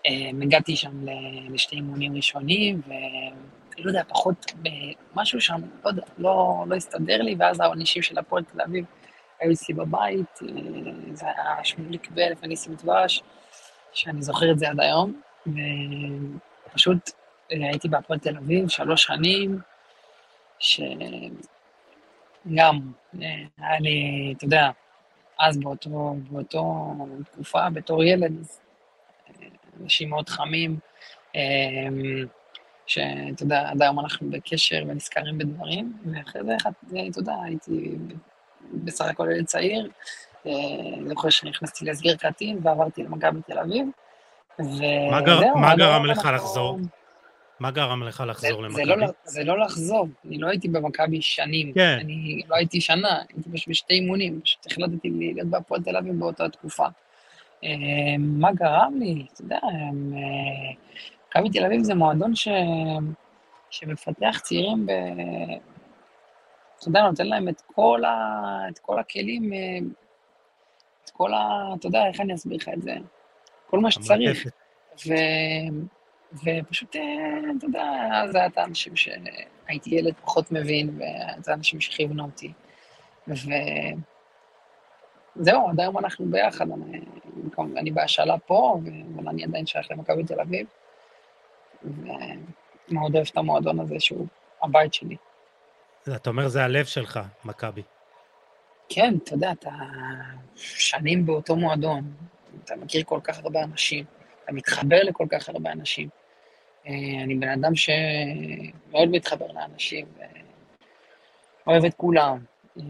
אה, הגעתי שם לשתי אימונים ראשונים, ולא יודע, פחות, משהו שם, לא יודע, לא, לא הסתדר לי, ואז האנשים של הפועל תל אביב היו אצלי בבית, אה, זה היה שמוליק ואלף וניסים דבש, שאני זוכר את זה עד היום, פשוט אה, הייתי בהפועל תל אביב שלוש שנים, שגם אה, היה לי, אתה יודע, אז באותו, באותו תקופה, בתור ילד, אה, אנשים מאוד חמים, שאתה יודע, עד היום אנחנו בקשר ונזכרים בדברים, ואחרי זה, אתה יודע, הייתי בסך הכל ילד צעיר, זוכר שנכנסתי להסגר קטין ועברתי למכבי תל אביב, מה גרם לך לחזור? מה גרם לך לחזור למכבי? לא, זה לא לחזור, אני לא הייתי במכבי שנים. כן. אני לא הייתי שנה, הייתי פשוט בשתי אימונים, פשוט החלטתי להיות בהפועל תל אביב באותה תקופה. אה, מה גרם לי? אתה יודע, אה, מכבי תל אביב זה מועדון ש... שמפתח צעירים ב... אתה יודע, נותן להם את כל, ה... את כל הכלים, אה, את כל ה... אתה יודע, איך אני אסביר לך את זה? כל מה שצריך. ו... ופשוט, אה, אתה יודע, זה היה את האנשים שהייתי ילד פחות מבין, וזה האנשים שכיוונו אותי. וזהו, עד היום אנחנו ביחד, אני, אני בהשאלה פה, אבל אני עדיין שייך למכבי תל אביב, ומאוד אוהב את המועדון הזה שהוא הבית שלי. אתה אומר, זה הלב שלך, מכבי. כן, אתה יודע, אתה שנים באותו מועדון, אתה מכיר כל כך הרבה אנשים, אתה מתחבר לכל כך הרבה אנשים. אה, אני בן אדם שמאוד מתחבר לאנשים, אוהב את כולם. אה,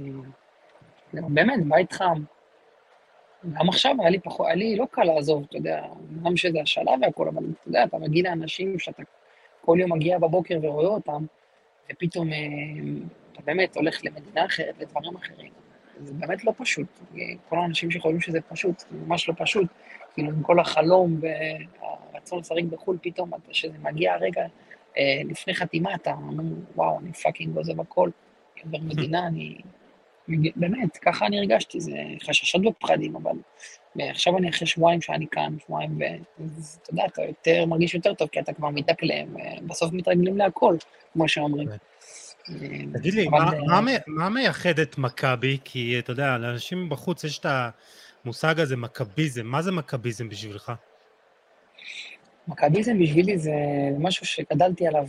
באמת, בית חם. גם עכשיו היה לי פחות, היה לי לא קל לעזוב, אתה יודע, גם שזה השלב והכל, אבל אתה יודע, אתה מגיע לאנשים שאתה כל יום מגיע בבוקר ורואה אותם, ופתאום אה, אתה באמת הולך למדינה אחרת, לדברים אחרים. זה באמת לא פשוט. כל האנשים שחושבים שזה פשוט, זה ממש לא פשוט. כאילו, עם כל החלום והרצון לשחק בחו"ל, פתאום, כשזה מגיע הרגע אה, לפני חתימה, אתה אומר, וואו, אני פאקינג עוזב הכל, אני עובר מדינה, אני... באמת, ככה אני הרגשתי, זה חששות ופחדים, אבל עכשיו אני אחרי שבועיים שאני כאן, שבועיים, ואתה יודע, אתה יותר, מרגיש יותר טוב, כי אתה כבר מתאקלם, ובסוף מתרגלים להכל, כמו שאומרים. תגיד לי, מה מייחד את מכבי? כי אתה יודע, לאנשים בחוץ יש את המושג הזה, מכביזם. מה זה מכביזם בשבילך? מכביזם בשבילי זה משהו שגדלתי עליו,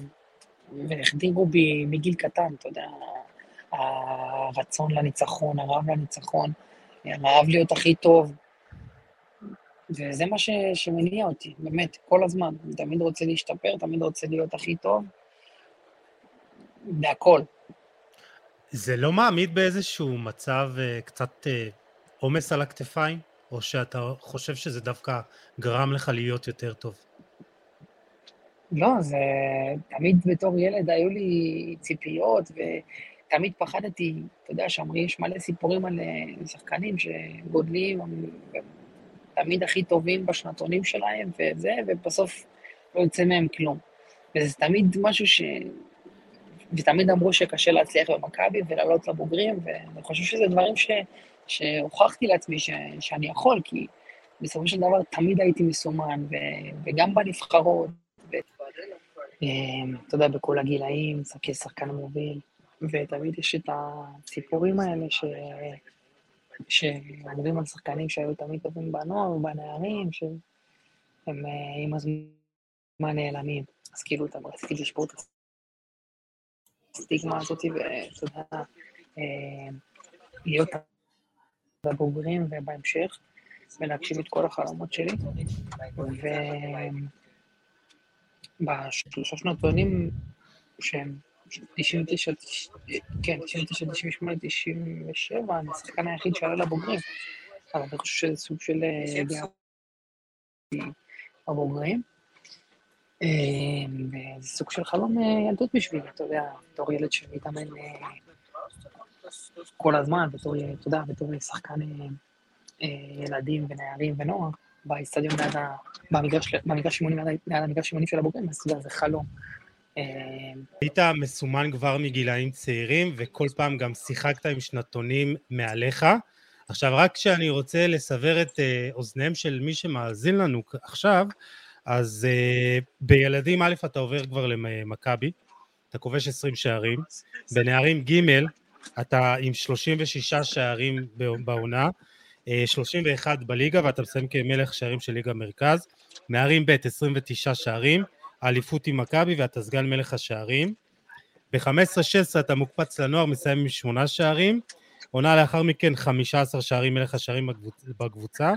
והחדירו בי מגיל קטן, אתה יודע, הרצון לניצחון, הרעב לניצחון, הרעב להיות הכי טוב. וזה מה ש, שמניע אותי, באמת, כל הזמן. אני תמיד רוצה להשתפר, תמיד רוצה להיות הכי טוב, בהכל. זה לא מעמיד באיזשהו מצב uh, קצת עומס uh, על הכתפיים? או שאתה חושב שזה דווקא גרם לך להיות יותר טוב? לא, זה תמיד בתור ילד היו לי ציפיות, ותמיד פחדתי, אתה יודע, שאומרים, יש מלא סיפורים על אה, שחקנים שגודלים, תמיד הכי טובים בשנתונים שלהם, וזה, ובסוף לא יוצא מהם כלום. וזה תמיד משהו ש... ותמיד אמרו שקשה להצליח במכבי ולעלות לבוגרים, ואני חושב שזה דברים ש... שהוכחתי לעצמי ש... שאני יכול, כי בסופו של דבר תמיד הייתי מסומן, ו... וגם בנבחרות, אתה יודע, בכל הגילאים, כשחקן מוביל, ותמיד יש את הסיפורים האלה ש... שאומרים על שחקנים שהיו תמיד טובים בנוער ובנערים, שהם אה, עם הזמן נעלמים. אז כאילו, אתה רציתי לשבור את הסטיגמה הזאת, ואתה יודע, אמ, להיות בבוגרים ובהמשך, ולהגשים את כל החלומות שלי. ו... בשלושה שנתונים שהם 99, כן, 99, 98, 97, אני השחקן היחיד שעלה לבוגרים. אבל אני חושב שזה סוג של הבוגרים. וזה סוג של חלום ילדות בשבילי, אתה יודע, בתור ילד שמתאמן כל הזמן, בתור, אתה יודע, בתור שחקן ילדים ונערים ונוער. באיצטדיון ליד ה... במגרש, במגרש אימונים, ליד המגרש אימונים של הבוגרים, אז אתה יודע, זה חלום. אה, היית מסומן כבר מגילאים צעירים, וכל פעם גם שיחקת עם שנתונים מעליך. עכשיו, רק כשאני רוצה לסבר את אה, אוזניהם של מי שמאזין לנו עכשיו, אז uh, בילדים א' אתה עובר כבר למכבי, אתה כובש 20 שערים, בנערים ג' אתה עם 36 שערים בעונה, 31 אה, בליגה ואתה מסיים כמלך שערים של ליגה מרכז. נערים ב' 29 שערים, אליפות עם מכבי ואתה סגן מלך השערים. ב-15-16 אתה מוקפץ לנוער, מסיים עם 8 שערים. עונה לאחר מכן 15 שערים מלך השערים בקבוצה.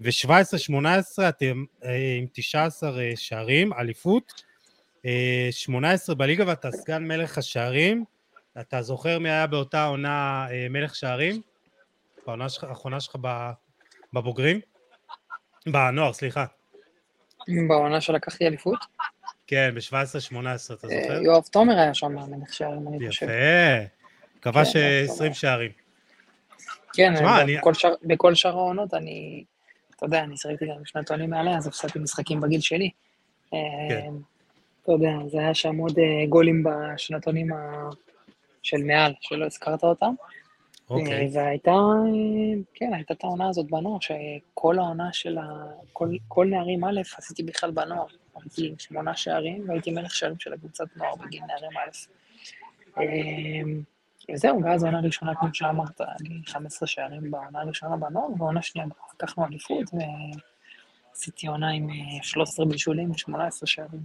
ו-17-18 אתם אה, עם 19 אה, שערים, אליפות. 18 בליגה ואתה סגן מלך השערים. אתה זוכר מי היה באותה עונה מלך שערים? בעונה שלך, האחרונה שלך בבוגרים? בנוער, סליחה. בעונה שלקחתי אליפות? כן, ב-17-18, אתה אה, זוכר? יואב תומר היה שם מאמן שערים, אני חושב. יפה, כבש 20 כן, שערים. כן, בכל שאר העונות אני, אתה יודע, אני שחקתי גם שנתונים מעליה, אז הפסדתי משחקים בגיל שלי. כן. אה, אתה יודע, זה היה שם עוד אה, גולים בשנתונים של מעל, שלא הזכרת אותם. אוקיי. והייתה, כן, הייתה את העונה הזאת בנוער, שכל העונה של ה... כל, כל נערים א', עשיתי בכלל בנוער. הייתי עם שמונה שערים, והייתי מלך שערים של הקבוצת נוער בגיל נערים א'. אמ, וזהו, ואז העונה הראשונה, כמו שאמרת, אני 15 שערים בעונה הראשונה בנוער, והעונה שנייה לקחנו אליפות, ועשיתי עונה עם 13 אה, בישולים ו-18 שערים.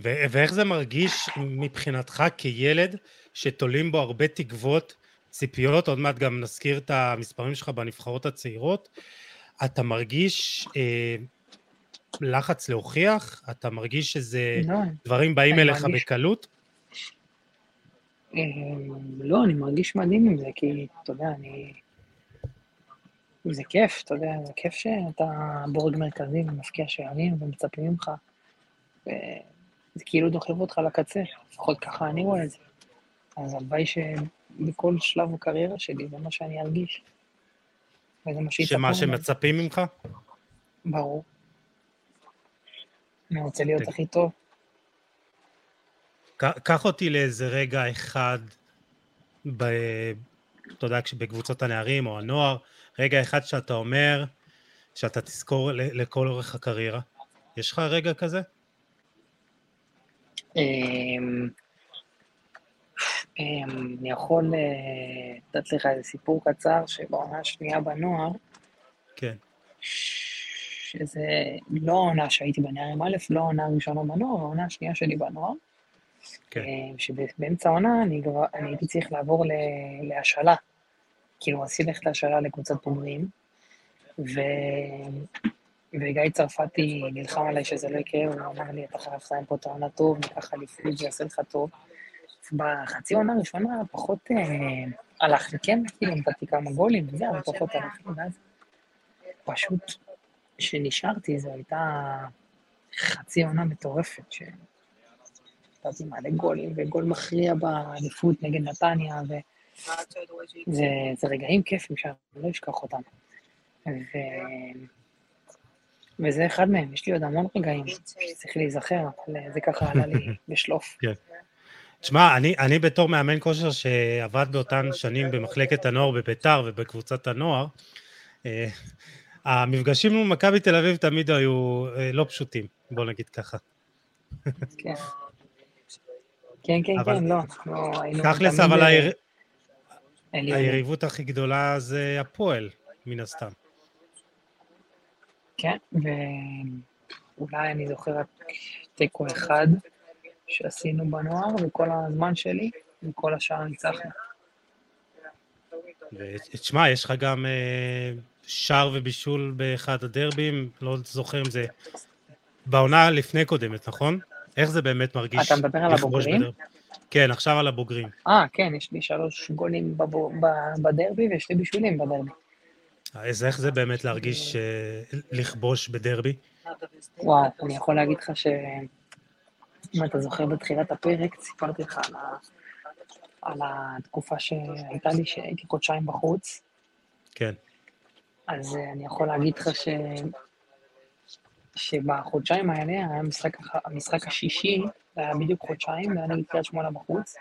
ואיך זה מרגיש מבחינתך כילד שתולים בו הרבה תקוות ציפיות, עוד מעט גם נזכיר את המספרים שלך בנבחרות הצעירות. אתה מרגיש אה, לחץ להוכיח? אתה מרגיש שזה לא, דברים באים אליך מרגיש... בקלות? אה, לא, אני מרגיש מדהים עם זה, כי אתה יודע, אני... זה כיף, אתה יודע, זה כיף שאתה בורג מרכזי ומפקיע שערים ומצפים ממך. זה כאילו דוחף אותך לקצה, לפחות ככה אני רואה את זה. אז הלוואי ש... בכל שלב הקריירה שלי, זה מה שאני ארגיש. וזה מה שיצפו שמה שמצפים ממך? ברור. אני רוצה להיות הכי טוב. קח אותי לאיזה רגע אחד, ב... אתה יודע, בקבוצות הנערים או הנוער, רגע אחד שאתה אומר, שאתה תזכור לכל אורך הקריירה. יש לך רגע כזה? אמ, אני יכול אה, לתת לך איזה סיפור קצר שבעונה השנייה בנוער, כן. שזה לא העונה שהייתי בנערים א', לא העונה הראשונה בנוער, העונה השנייה שלי בנוער. כן. אה, שבאמצע העונה אני, אני הייתי צריך לעבור להשאלה. כאילו, רציתי ללכת להשאלה לקבוצת בוגרים, ו... וגיא צרפתי נלחם עליי שזה לא יקרה, הוא אמר לי, אתה חייב לסיים פה את העונה טוב, ניקח אליפות, זה יעשה לך טוב. בחצי עונה הראשונה פחות אה, לי, כן, כאילו נתתי כמה גולים וזה, אבל פחות הלך לי, ואז פשוט כשנשארתי זו הייתה חצי עונה מטורפת, שנתתי מלא גולים, וגול מכריע באליפות נגד נתניה, וזה רגעים כיפים שאני לא אשכח אותם. ו... וזה אחד מהם, יש לי עוד המון רגעים שצריך להיזכר, אבל זה ככה עלה לי בשלוף. כן. תשמע, אני, אני בתור מאמן כושר שעבד באותן שנים במחלקת הנוער בביתר ובקבוצת הנוער, אה, המפגשים עם מכבי תל אביב תמיד היו אה, לא פשוטים, בוא נגיד ככה. כן. כן, כן, אבל... כן, לא, אנחנו היינו... תכלס, אבל העיר... היריבות הכי גדולה זה הפועל, מן הסתם. כן, ואולי אני זוכר רק תיקו אחד שעשינו בנוער, וכל הזמן שלי, וכל השאר ניצחנו. ותשמע, יש לך גם אה, שער ובישול באחד הדרבים, לא זוכר אם זה בעונה לפני קודמת, נכון? איך זה באמת מרגיש? אתה מדבר על הבוגרים? כן, עכשיו על הבוגרים. אה, כן, יש לי שלוש גולים בבור... בדרבי ויש לי בישולים בדרבי. אז איך זה באמת להרגיש, אה, לכבוש בדרבי? וואו, אני יכול להגיד לך ש... אם אתה זוכר בתחילת הפרק, סיפרתי לך על, ה... על התקופה שהייתה לי, שהייתי חודשיים בחוץ. כן. אז אה, אני יכול להגיד לך ש... שבחודשיים האלה היה המשחק, המשחק השישי, זה היה בדיוק חודשיים, זה היה נגד קריית שמונה בחוץ.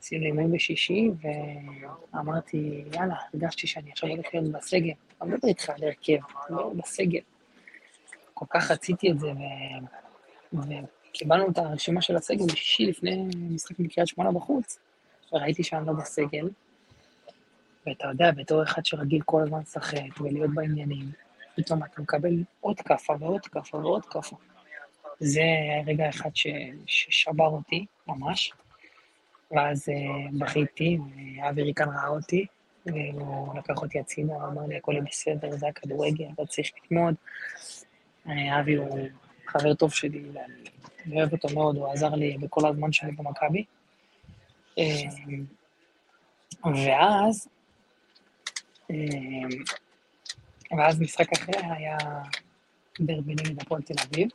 עשינו לימים בשישי, ואמרתי, יאללה, הרגשתי שאני עכשיו הולך להיות בסגל. אני לא מדבר איתך על הרכב, לא בסגל. כל כך רציתי את זה, ו... וקיבלנו את הרשימה של הסגל בשישי לפני משחק בקריית שמונה בחוץ, וראיתי שאני לא בסגל. ואתה יודע, בתור אחד שרגיל כל הזמן לשחק ולהיות בעניינים, פתאום אתה מקבל עוד כאפה ועוד כאפה ועוד כאפה. זה רגע אחד ש... ששבר אותי, ממש. ואז uh, בכיתי, ואבי ריקן ראה אותי, והוא לקח אותי הצידה, אמר לי, הכל בסדר, זה הכדורגל, אתה צריך ללמוד. אה, אבי הוא חבר טוב שלי, ואני אוהב אותו מאוד, הוא עזר לי בכל הזמן שלי במכבי. אה, ואז, ואז משחק אחר היה דרבי נגד הפועל תל אביב.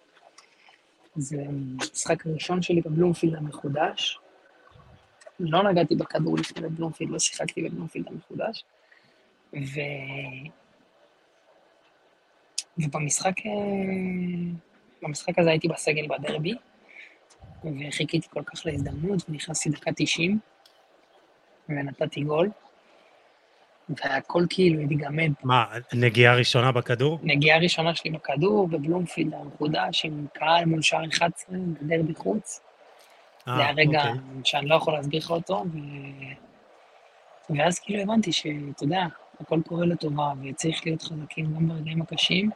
זה המשחק הראשון שלי בבלומפילד המחודש, לא נגעתי בכדור לפני בבלומפילד, לא שיחקתי בבלומפילד המחודש. ו... ובמשחק אה, במשחק הזה הייתי בסגל בדרבי, וחיכיתי כל כך להזדמנות, ונכנסתי דקה 90, ונתתי גול, והכל כאילו התגמד. מה, נגיעה ראשונה בכדור? נגיעה ראשונה שלי בכדור, בבלומפילד המחודש, עם קהל מול שער 11, בדרבי חוץ. אה, זה הרגע אוקיי. שאני לא יכול להסביר לך אותו, ו... ואז כאילו הבנתי שאתה יודע, הכל קורה לטובה, וצריך להיות חזקים גם ברגעים הקשים,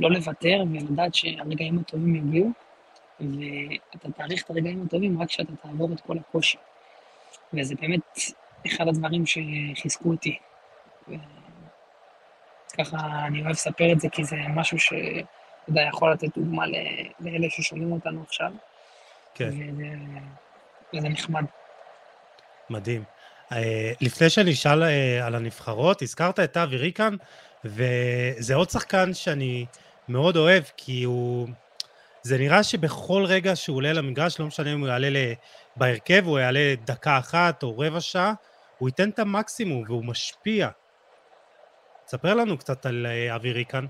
לא לוותר ולדעת שהרגעים הטובים יגיעו, ואתה תאריך את הרגעים הטובים רק כשאתה תעבור את כל הקושי. וזה באמת אחד הדברים שחיזקו אותי. ככה אני אוהב לספר את זה, כי זה משהו שאתה יודע, יכול לתת דוגמה לאלה ששומעים אותנו עכשיו. כן. וזה נחמד. מדהים. Uh, לפני שאני אשאל uh, על הנבחרות, הזכרת את אבי ריקן, וזה עוד שחקן שאני מאוד אוהב, כי הוא... זה נראה שבכל רגע שהוא עולה למגרש, לא משנה אם הוא יעלה בהרכב, הוא יעלה דקה אחת או רבע שעה, הוא ייתן את המקסימום והוא משפיע. תספר לנו קצת על uh, אבי ריקן.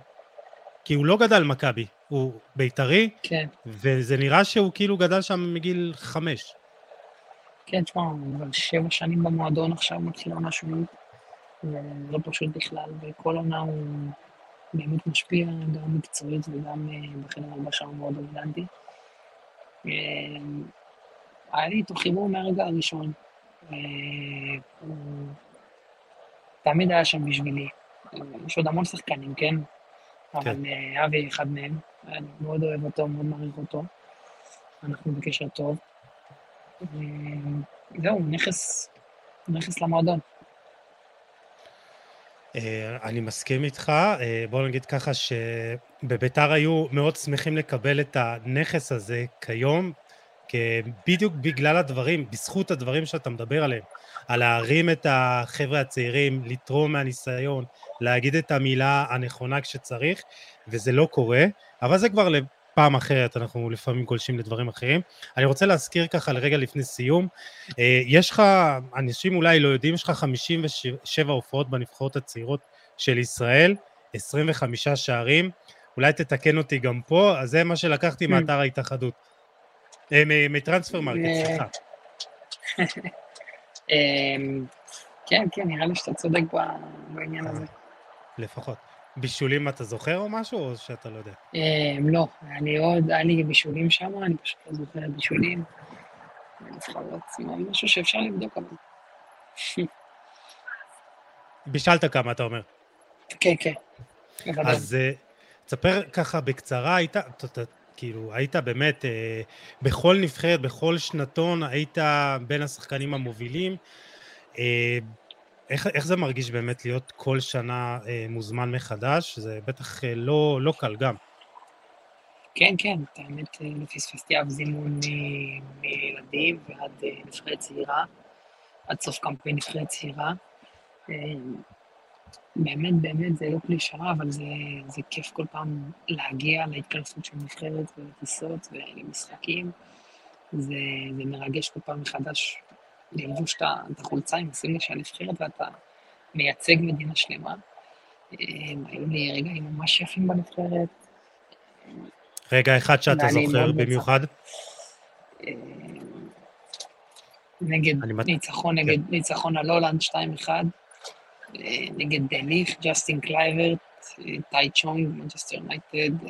כי הוא לא גדל מכבי, הוא בית"רי, כן. וזה נראה שהוא כאילו גדל שם מגיל חמש. כן, תשמע, כבר שבע שנים במועדון עכשיו, מתחיל עונה שמינית, ולא פשוט בכלל, וכל עונה הוא באמת משפיע, גם מקצועית וגם אה, בחדר הלבשה הוא מאוד דומיננטי. אה, היה לי איתו חיבור מהרגע הראשון. אה, הוא תמיד היה שם בשבילי. יש עוד המון שחקנים, כן? אבל כן. אה, אבי אחד מהם, אני מאוד אוהב אותו, מאוד מעריך אותו. אנחנו בקשר טוב. זהו, נכס, נכס למועדון. אה, אני מסכים איתך, אה, בוא נגיד ככה שבביתר היו מאוד שמחים לקבל את הנכס הזה כיום, בדיוק בגלל הדברים, בזכות הדברים שאתה מדבר עליהם, על להרים את החבר'ה הצעירים, לתרום מהניסיון, להגיד את המילה הנכונה כשצריך, וזה לא קורה, אבל זה כבר לפעם אחרת, אנחנו לפעמים גולשים לדברים אחרים. אני רוצה להזכיר ככה לרגע לפני סיום, אה, יש לך, אנשים אולי לא יודעים, יש לך 57 הופעות בנבחרות הצעירות של ישראל, 25 שערים, אולי תתקן אותי גם פה, אז זה מה שלקחתי mm. מאתר ההתאחדות. אה, מ Transfermarkt, אה, סליחה. אמ, כן, כן, נראה לי שאתה צודק בעניין הזה. לפחות. בישולים אתה זוכר או משהו, או שאתה לא יודע? אמ, לא, אני עוד, היה לי בישולים שם, אני פשוט לא זוכר בישולים. נבחרות, משהו שאפשר לבדוק אבל. בישלת כמה, אתה אומר. כן, כן. אז אה, תספר ככה בקצרה, היית, כאילו, היית באמת, אה, בכל נבחרת, בכל שנתון, היית בין השחקנים המובילים. אה, איך, איך זה מרגיש באמת להיות כל שנה אה, מוזמן מחדש? זה בטח אה, לא, לא קל גם. כן, כן, האמת, אה, פספסתי אף זימון מילדים ועד אה, נבחרת צעירה, עד סוף קמפיין נבחרת צעירה. אה, באמת, באמת, זה לא קלישאה, אבל זה, זה כיף כל פעם להגיע להתכנסות של נבחרת ולטיסות ולמשחקים. זה, זה מרגש כל פעם מחדש ללבוש את החולצה עם הסמל של הנבחרת ואתה מייצג מדינה שלמה. היו לי רגעים ממש יפים בנבחרת. רגע אחד שאתה זוכר במיוחד? נגד ניצחון, נגד כן. ניצחון על הולנד 2-1. נגד דה ליכט, ג'סטין קלייברט, טאי צ'ונג, מנצ'סטר יונייטד,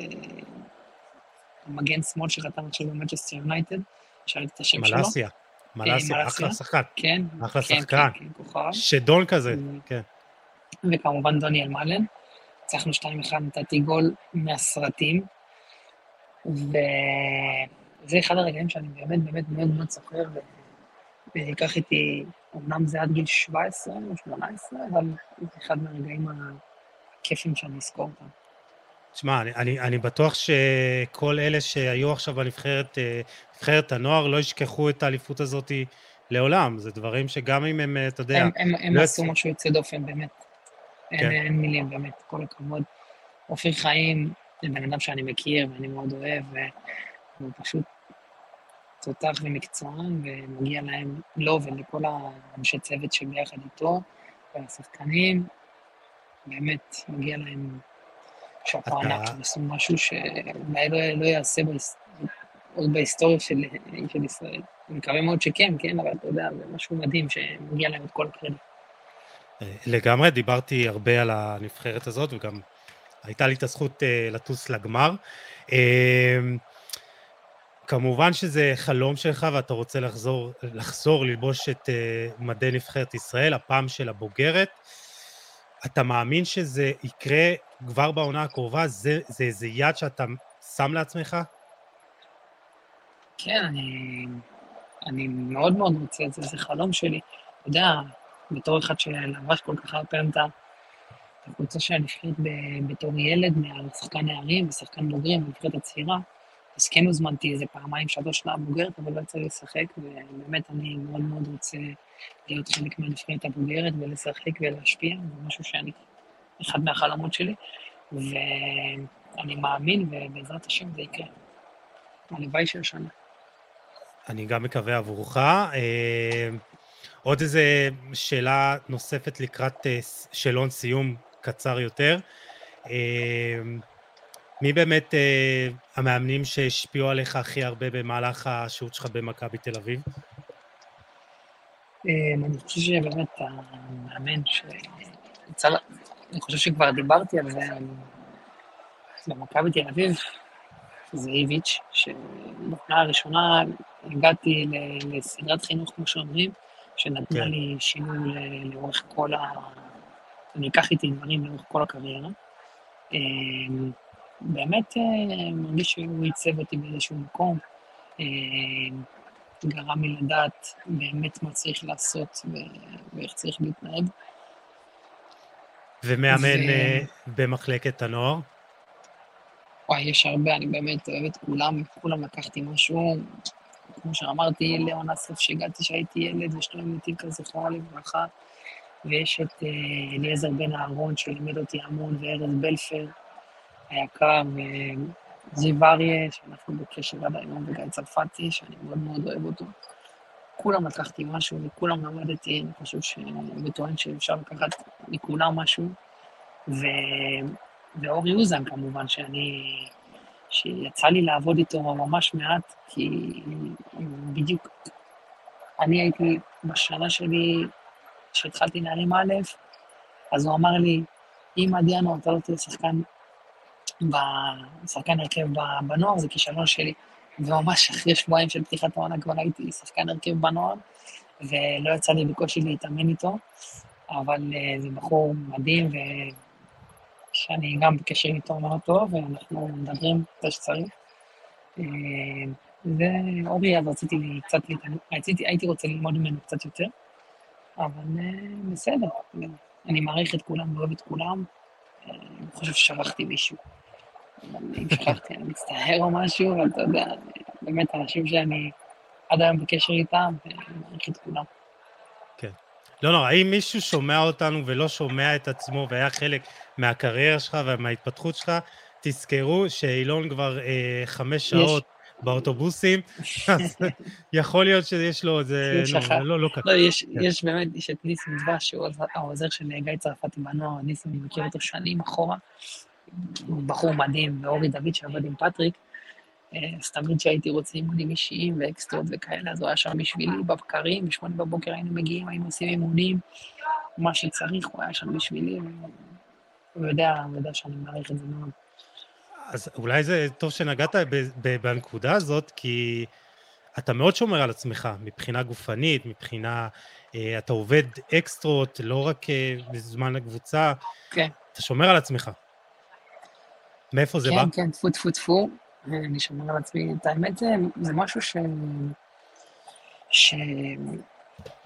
מגן שמאל שחתם עכשיו במנצ'סטר יונייטד, שאלתי את השם שלו. מלאסיה, מלאסיה, אחלה שחקן. כן, אחלה כן, שחקן. כן, כן, שדון כזה, כן. וכמובן דוניאל מאלן. ניצחנו 2-1, נתתי גול מהסרטים, וזה אחד הרגעים שאני באמת באמת מאוד מאוד זוכר, ויקח איתי אמנם זה עד גיל 17 או 18, אבל זה אחד מהרגעים הכיפים שאני אזכור אותם. תשמע, אני, אני, אני בטוח שכל אלה שהיו עכשיו בנבחרת, אה, נבחרת הנוער, לא ישכחו את האליפות הזאת לעולם. זה דברים שגם אם הם, אתה יודע... הם, הם, הם לא עשו משהו יוצא דופן, באמת. כן. אין, אין מילים, באמת, כל הכבוד. אופיר חיים זה בן אדם שאני מכיר ואני מאוד אוהב, והוא פשוט תותח ומקצוען, ומגיע להם, לו ולכל האנשי צוות שביחד איתו, והשחקנים, באמת, מגיע להם שאפו ענק, הם עשו משהו שאולי לא, לא יעשה עוד בהיסטוריה של, של ישראל. אני מקווה מאוד שכן, כן, אבל אתה יודע, זה משהו מדהים שמגיע להם את כל הקרדיט. אה, לגמרי, דיברתי הרבה על הנבחרת הזאת, וגם הייתה לי את הזכות אה, לטוס לגמר. אה, כמובן שזה חלום שלך ואתה רוצה לחזור, לחזור ללבוש את uh, מדי נבחרת ישראל, הפעם של הבוגרת. אתה מאמין שזה יקרה כבר בעונה הקרובה? זה, זה איזה יד שאתה שם לעצמך? כן, אני, אני מאוד מאוד רוצה את זה, זה חלום שלי. אתה יודע, בתור אחד שלבש כל כך הרבה פעמים את הקבוצה של הנבחרת בתור ילד, משחקן נערים ושחקן בוגרים, בנבחרת הצעירה, אז כן הוזמנתי איזה פעמיים, שלוש שנה בוגרת, אבל לא יצא לי לשחק, ובאמת אני מאוד מאוד רוצה להיות חלק מהנבחרת הבוגרת ולשחק ולהשפיע, זה משהו שאני, אחד מהחלומות שלי, ואני מאמין, ובעזרת השם זה יקרה. הלוואי של שנה. אני גם מקווה עבורך. אה, עוד איזה שאלה נוספת לקראת אה, שאלון סיום קצר יותר. אה, מי באמת אה, המאמנים שהשפיעו עליך הכי הרבה במהלך השהות שלך במכבי תל אביב? אה, אני חושב שבאמת המאמן ש... אני חושב שכבר דיברתי על זה, במכבי תל אביב, זה איביץ', שבתנועה הראשונה הגעתי לסדרת חינוך, כמו שאומרים, שנתנה כן. לי שינוי לאורך כל ה... אני אקח איתי דברים לאורך כל הקריירה. באמת אה, מרגיש שהוא עיצב אותי באיזשהו מקום, אה, גרם לי לדעת באמת מה צריך לעשות ואיך צריך להתנהג. ומאמן ו... אה, במחלקת הנוער? וואי, יש הרבה, אני באמת אוהב את כולם, כולם לקחתי משהו, כמו שאמרתי, ליאון אסף, שהגעתי שהייתי ילד, ושלומי מטילקה, זכרה לברכה, ויש את אליעזר בן אהרון, שלימד אותי המון, וארז בלפר היקר, וזיו אריה, שאנחנו בקשר עד היום, וגיא צרפתי, שאני מאוד מאוד אוהב אותו. כולם לקחתי משהו, וכולם למדתי, אני חושב ש... וטוען שאפשר לקחת מכולם משהו. ו... ואורי אוזן כמובן, שאני... שיצא לי לעבוד איתו ממש מעט, כי בדיוק אני הייתי בשנה שלי, כשהתחלתי נערים א', אז הוא אמר לי, אם עד ינואר אתה לא תהיה שחקן, שחקן הרכב בנוער, זה כישלון שלי. וממש אחרי שבועיים של פתיחת העונה כבר הייתי שחקן הרכב בנוער, ולא יצא לי בקושי להתאמן איתו, אבל uh, זה בחור מדהים, ושאני גם בקשר איתו מאוד טוב, ואנחנו מדברים כמו שצריך. ואורי, אז רציתי קצת רציתי, הייתי רוצה ללמוד ממנו קצת יותר, אבל uh, בסדר, אני מעריך את כולם ואוהב את כולם, אני חושב ששכחתי מישהו. אם שכחתי, אני מצטער או משהו, אבל אתה יודע, באמת אנשים שאני עד היום בקשר איתם, ואני מעריך את כולם. כן. לא נורא, אם מישהו שומע אותנו ולא שומע את עצמו והיה חלק מהקריירה שלך ומההתפתחות שלך, תזכרו שאילון כבר אה, חמש שעות יש. באוטובוסים, אז יכול להיות שיש לו איזה... לא, לא, לא ככה. לא, יש, כן. יש באמת, יש את ניסים דבש, שהוא העוזר של גיא צרפתי בנוער, ניסים, אני מכיר אותו שנים אחורה. בחור מדהים, ואורי דוד שעבד עם פטריק, אה, אז תמיד כשהייתי רוצה אימונים אישיים ואקסטרות וכאלה, אז הוא היה שם בשבילי בבקרים, בשמונה בבוקר היינו מגיעים, היינו עושים אימונים, מה שצריך, הוא היה שם בשבילי, הוא יודע, הוא יודע שאני מעריך את זה מאוד. אז אולי זה טוב שנגעת בנקודה הזאת, כי אתה מאוד שומר על עצמך, מבחינה גופנית, מבחינה... אה, אתה עובד אקסטרות, לא רק אה, בזמן הקבוצה. כן. אתה שומר על עצמך. מאיפה זה כן, בא? כן, כן, טפו טפו טפו. אני שומר על עצמי. את האמת, זה, זה משהו ש... ש...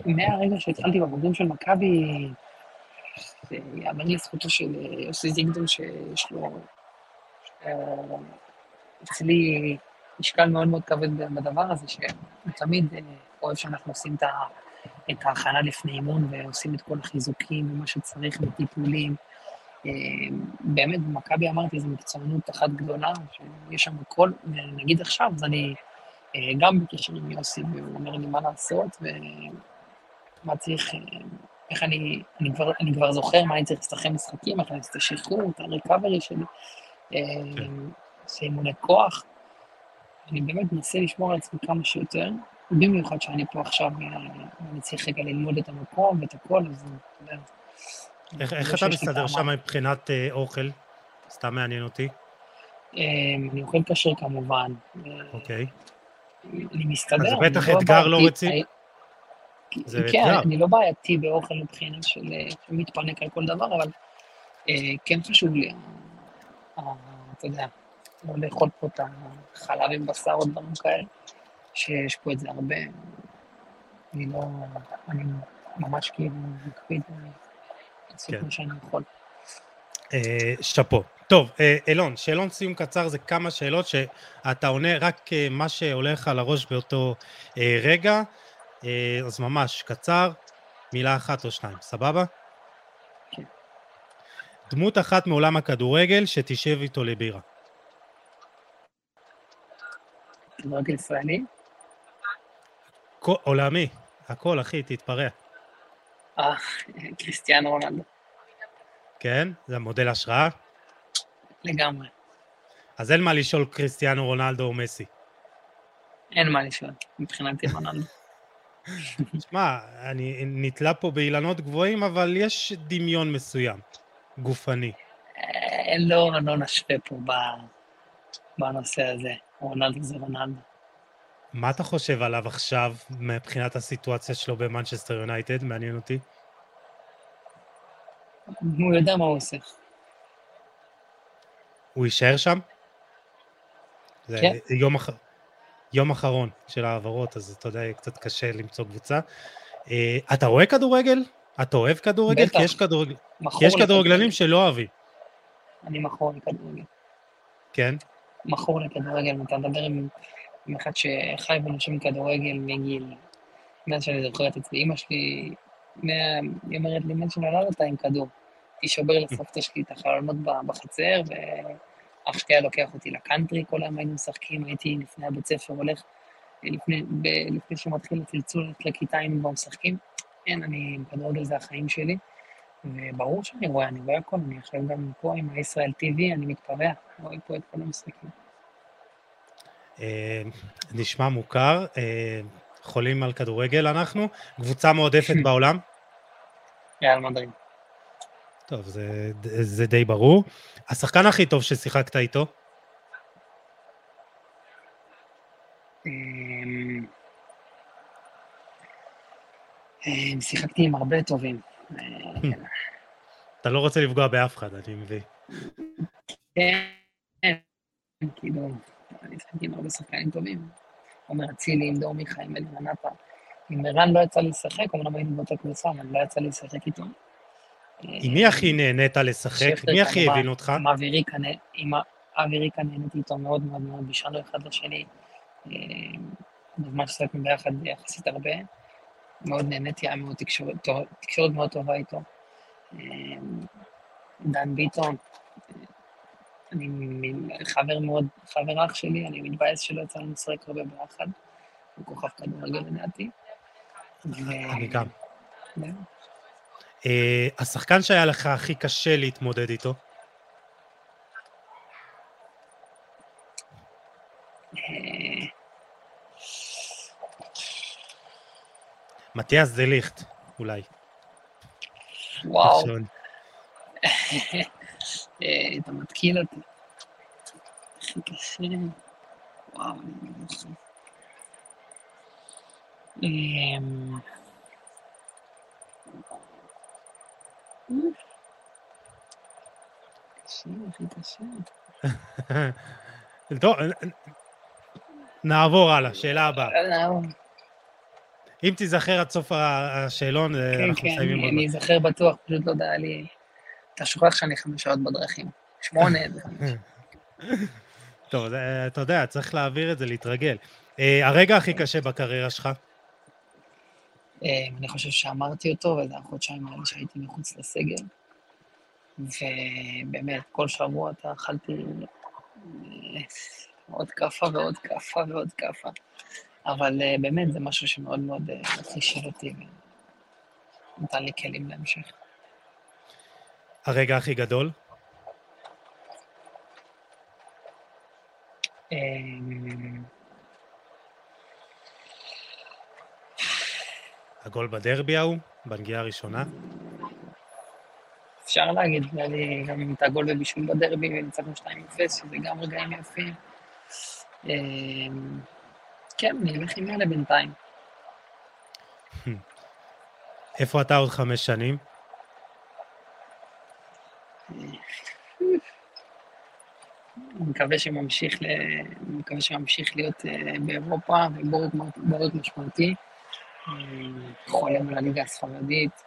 מהרגע שהתחלתי בבוגרים של מכבי, יאמר לזכותו של יוסי זיגדון, שיש לו אצלי משקל מאוד מאוד כבד בדבר הזה, שהוא תמיד אוהב שאנחנו עושים את ההכנה לפני אימון ועושים את כל החיזוקים ומה שצריך וטיפולים. באמת, במכבי אמרתי, זו מקצוענות אחת גדולה, שיש שם הכל, ונגיד עכשיו, אז אני אה, גם בקשר עם יוסי, והוא אומר לי מה לעשות, ומה צריך, אה, איך אני, אני כבר, אני כבר זוכר מה אני צריך לשחק משחקים, איך אני אעשה את השחרור, את הריקאברי שלי, אה, עושה אימוני כוח. אני באמת מנסה לשמור על עצמי כמה שיותר, במיוחד שאני פה עכשיו, ואני צריך רגע ללמוד את המקום ואת הכל, אז אתה יודע. איך, איך אתה מסתדר שם מבחינת אה, אוכל? סתם מעניין אותי. אמ, אני אוכל כשר כמובן. אוקיי. אני מסתדר. אז בטח לא אתגר לא רציני. זה כן, אתגר. אני לא בעייתי באוכל מבחינה של מתפנק על כל דבר, אבל אה, כן חשוב לי, אה, אתה יודע, לא לאכול פה את החלב עם בשר או דברים כאלה, שיש פה את זה הרבה. אני לא, אני ממש כאילו מקפיד לעשות כן. מה שאני יכול. אה, שאפו. טוב, אה, אילון, שאלון סיום קצר זה כמה שאלות שאתה עונה רק אה, מה שעולה לך לראש באותו רגע, אז ממש קצר, מילה אחת או שניים, סבבה? כן. דמות אחת מעולם הכדורגל שתשב איתו לבירה. כדורגל ישראלי? עולמי, הכל אחי, תתפרע. אה, קריסטיאנו רונלדו. כן? זה מודל השראה? לגמרי. אז אין מה לשאול קריסטיאנו רונלדו או מסי. אין מה לשאול, מבחינתי רונלדו. תשמע, אני נתלה פה באילנות גבוהים, אבל יש דמיון מסוים, גופני. אה, לא, לא נשווה פה בנושא הזה. רונלדו זה רונלדו. מה אתה חושב עליו עכשיו, מבחינת הסיטואציה שלו במנצ'סטר יונייטד? מעניין אותי. הוא יודע מה הוא עושה. הוא יישאר שם? זה כן. יום, אח... יום אחרון של העברות, אז אתה יודע, קצת קשה למצוא קבוצה. אה, אתה רואה כדורגל? אתה אוהב כדורגל? בטח. כי יש, כדורג... כי יש כדורגלנים שלא אוהבים. אני מכור לכדורגל. כן? מכור לכדורגל, אתה מדבר עם עם אחד שחי ונושם כדורגל מגיל, מאז שאני זוכרת אצלי, אימא שלי, היא אומרת לי, מאז שנולדת עם כדור. הייתי שובר לסבתא שלי את החלונות בחצר, ואח שלי היה לוקח אותי לקאנטרי, כל היום היינו משחקים, הייתי לפני הבית ספר הולך, לפני, ב, לפני שמתחיל הצלצול, לכיתה היינו כבר משחקים. אין, אני, כדורגל זה החיים שלי, וברור שאני רואה, אני רואה הכל, אני עכשיו גם פה עם הישראל TV, אני מתפרע, רואה פה את כל המשחקים. אה, נשמע מוכר, אה, חולים על כדורגל אנחנו, קבוצה מועדפת בעולם? ריאל מדריד. טוב, זה, זה די ברור. השחקן הכי טוב ששיחקת איתו? אמ, שיחקתי עם הרבה טובים. אתה לא רוצה לפגוע באף אחד, אני מבין. כן, כאילו, אני שיחקתי עם הרבה שחקנים טובים. עומר אצילי, עם דור מיכה, עם אלירן עטר. עם ערן לא יצא לי לשחק, אמנם היינו באותה קבוצה, אבל לא יצא לי לשחק איתו. עם מי הכי נהנית לשחק? מי הכי הבין אותך? עם אבי ריקה נהניתי איתו מאוד מאוד מאוד, בישרנו אחד לשני. אה, בזמן ששחקנו ביחד יחסית הרבה. מאוד נהניתי, היה מאוד תקשורת מאוד טובה איתו. אה, דן ביטון, אני חבר מאוד, חבר אח שלי, אני מתבאס שלא יצא לנו לשחק הרבה ביחד. הוא כוכב כדורגל לדעתי. אני גם. אה, השחקן שהיה לך הכי קשה להתמודד איתו? אה, מתיאס דה ליכט, אולי. וואו. אה, אתה מתקיל אותי. הכי קשה. וואו, אני לא קשה, הכי קשה. טוב, נעבור הלאה, שאלה הבאה. אם תיזכר עד סוף השאלון, אה, כן, אנחנו מסיימים. כן, כן, אני אזכר בטוח, פשוט לא יודע לי... אתה שוכח שאני חמש שעות בדרכים. שמונה. טוב, אתה יודע, צריך להעביר את זה, להתרגל. אה, הרגע הכי קשה בקריירה שלך? אה, אני חושב שאמרתי אותו, וזה החודשיים האלה שהייתי מחוץ לסגל. ובאמת, כל שבוע אתה אכלתי אה, עוד כאפה ועוד כאפה ועוד כאפה. אבל באמת, זה משהו שמאוד מאוד חישל אותי ונתן לי כלים להמשך. הרגע הכי גדול? הגול בדרבי ההוא, בנגיעה הראשונה? אפשר להגיד, לי גם את הגול בבישול בדרבי וניצחנו 2-0, שזה גם רגעים יפים. אמ, כן, אני אלך עם אלה בינתיים. איפה אתה עוד חמש שנים? אני מקווה שממשיך, ל... מקווה שממשיך להיות אה, באירופה ובורד משמעותי. חולם על הליגה הספרדית.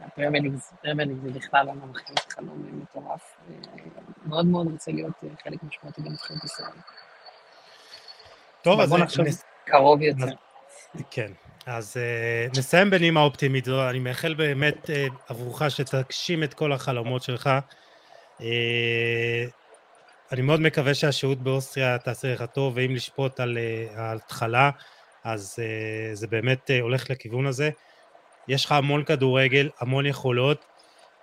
הפרמייר ליג זה בכלל עולם אחר, חלום מטורף. מאוד מאוד רוצה להיות חלק משמעותי בנבחרת ישראל. טוב, אז... בוא נחשוב קרוב יותר. כן, אז uh, נסיים בנימה אופטימית זו, אני מאחל באמת uh, עבורך שתגשים את כל החלומות שלך. Uh, אני מאוד מקווה שהשהות באוסטריה תעשה לך טוב, ואם לשפוט על ההתחלה, אז uh, זה באמת הולך לכיוון הזה. יש לך המון כדורגל, המון יכולות,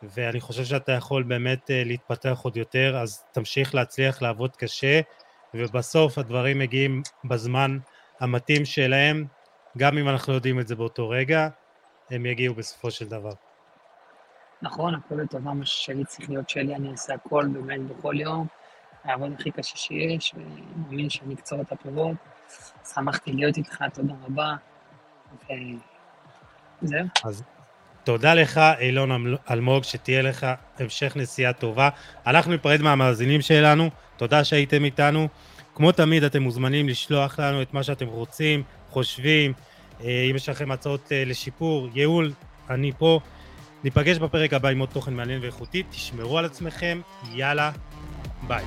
ואני חושב שאתה יכול באמת להתפתח עוד יותר, אז תמשיך להצליח לעבוד קשה, ובסוף הדברים מגיעים בזמן המתאים שלהם, גם אם אנחנו יודעים את זה באותו רגע, הם יגיעו בסופו של דבר. נכון, הכל לטובה, מה שלי צריך להיות שלי, אני אעשה הכל באמת בכל יום. לעבוד הכי קשה שיש, ומאמין שאני אקצור את הפירות. שמחתי להיות איתך, תודה רבה. וזהו. אז תודה לך, אילון אלמוג, שתהיה לך המשך נסיעה טובה. אנחנו ניפרד מהמאזינים שלנו, תודה שהייתם איתנו. כמו תמיד, אתם מוזמנים לשלוח לנו את מה שאתם רוצים, חושבים, אה, אם יש לכם הצעות אה, לשיפור, ייעול, אני פה. ניפגש בפרק הבא עם עוד תוכן מעניין ואיכותי, תשמרו על עצמכם, יאללה, ביי.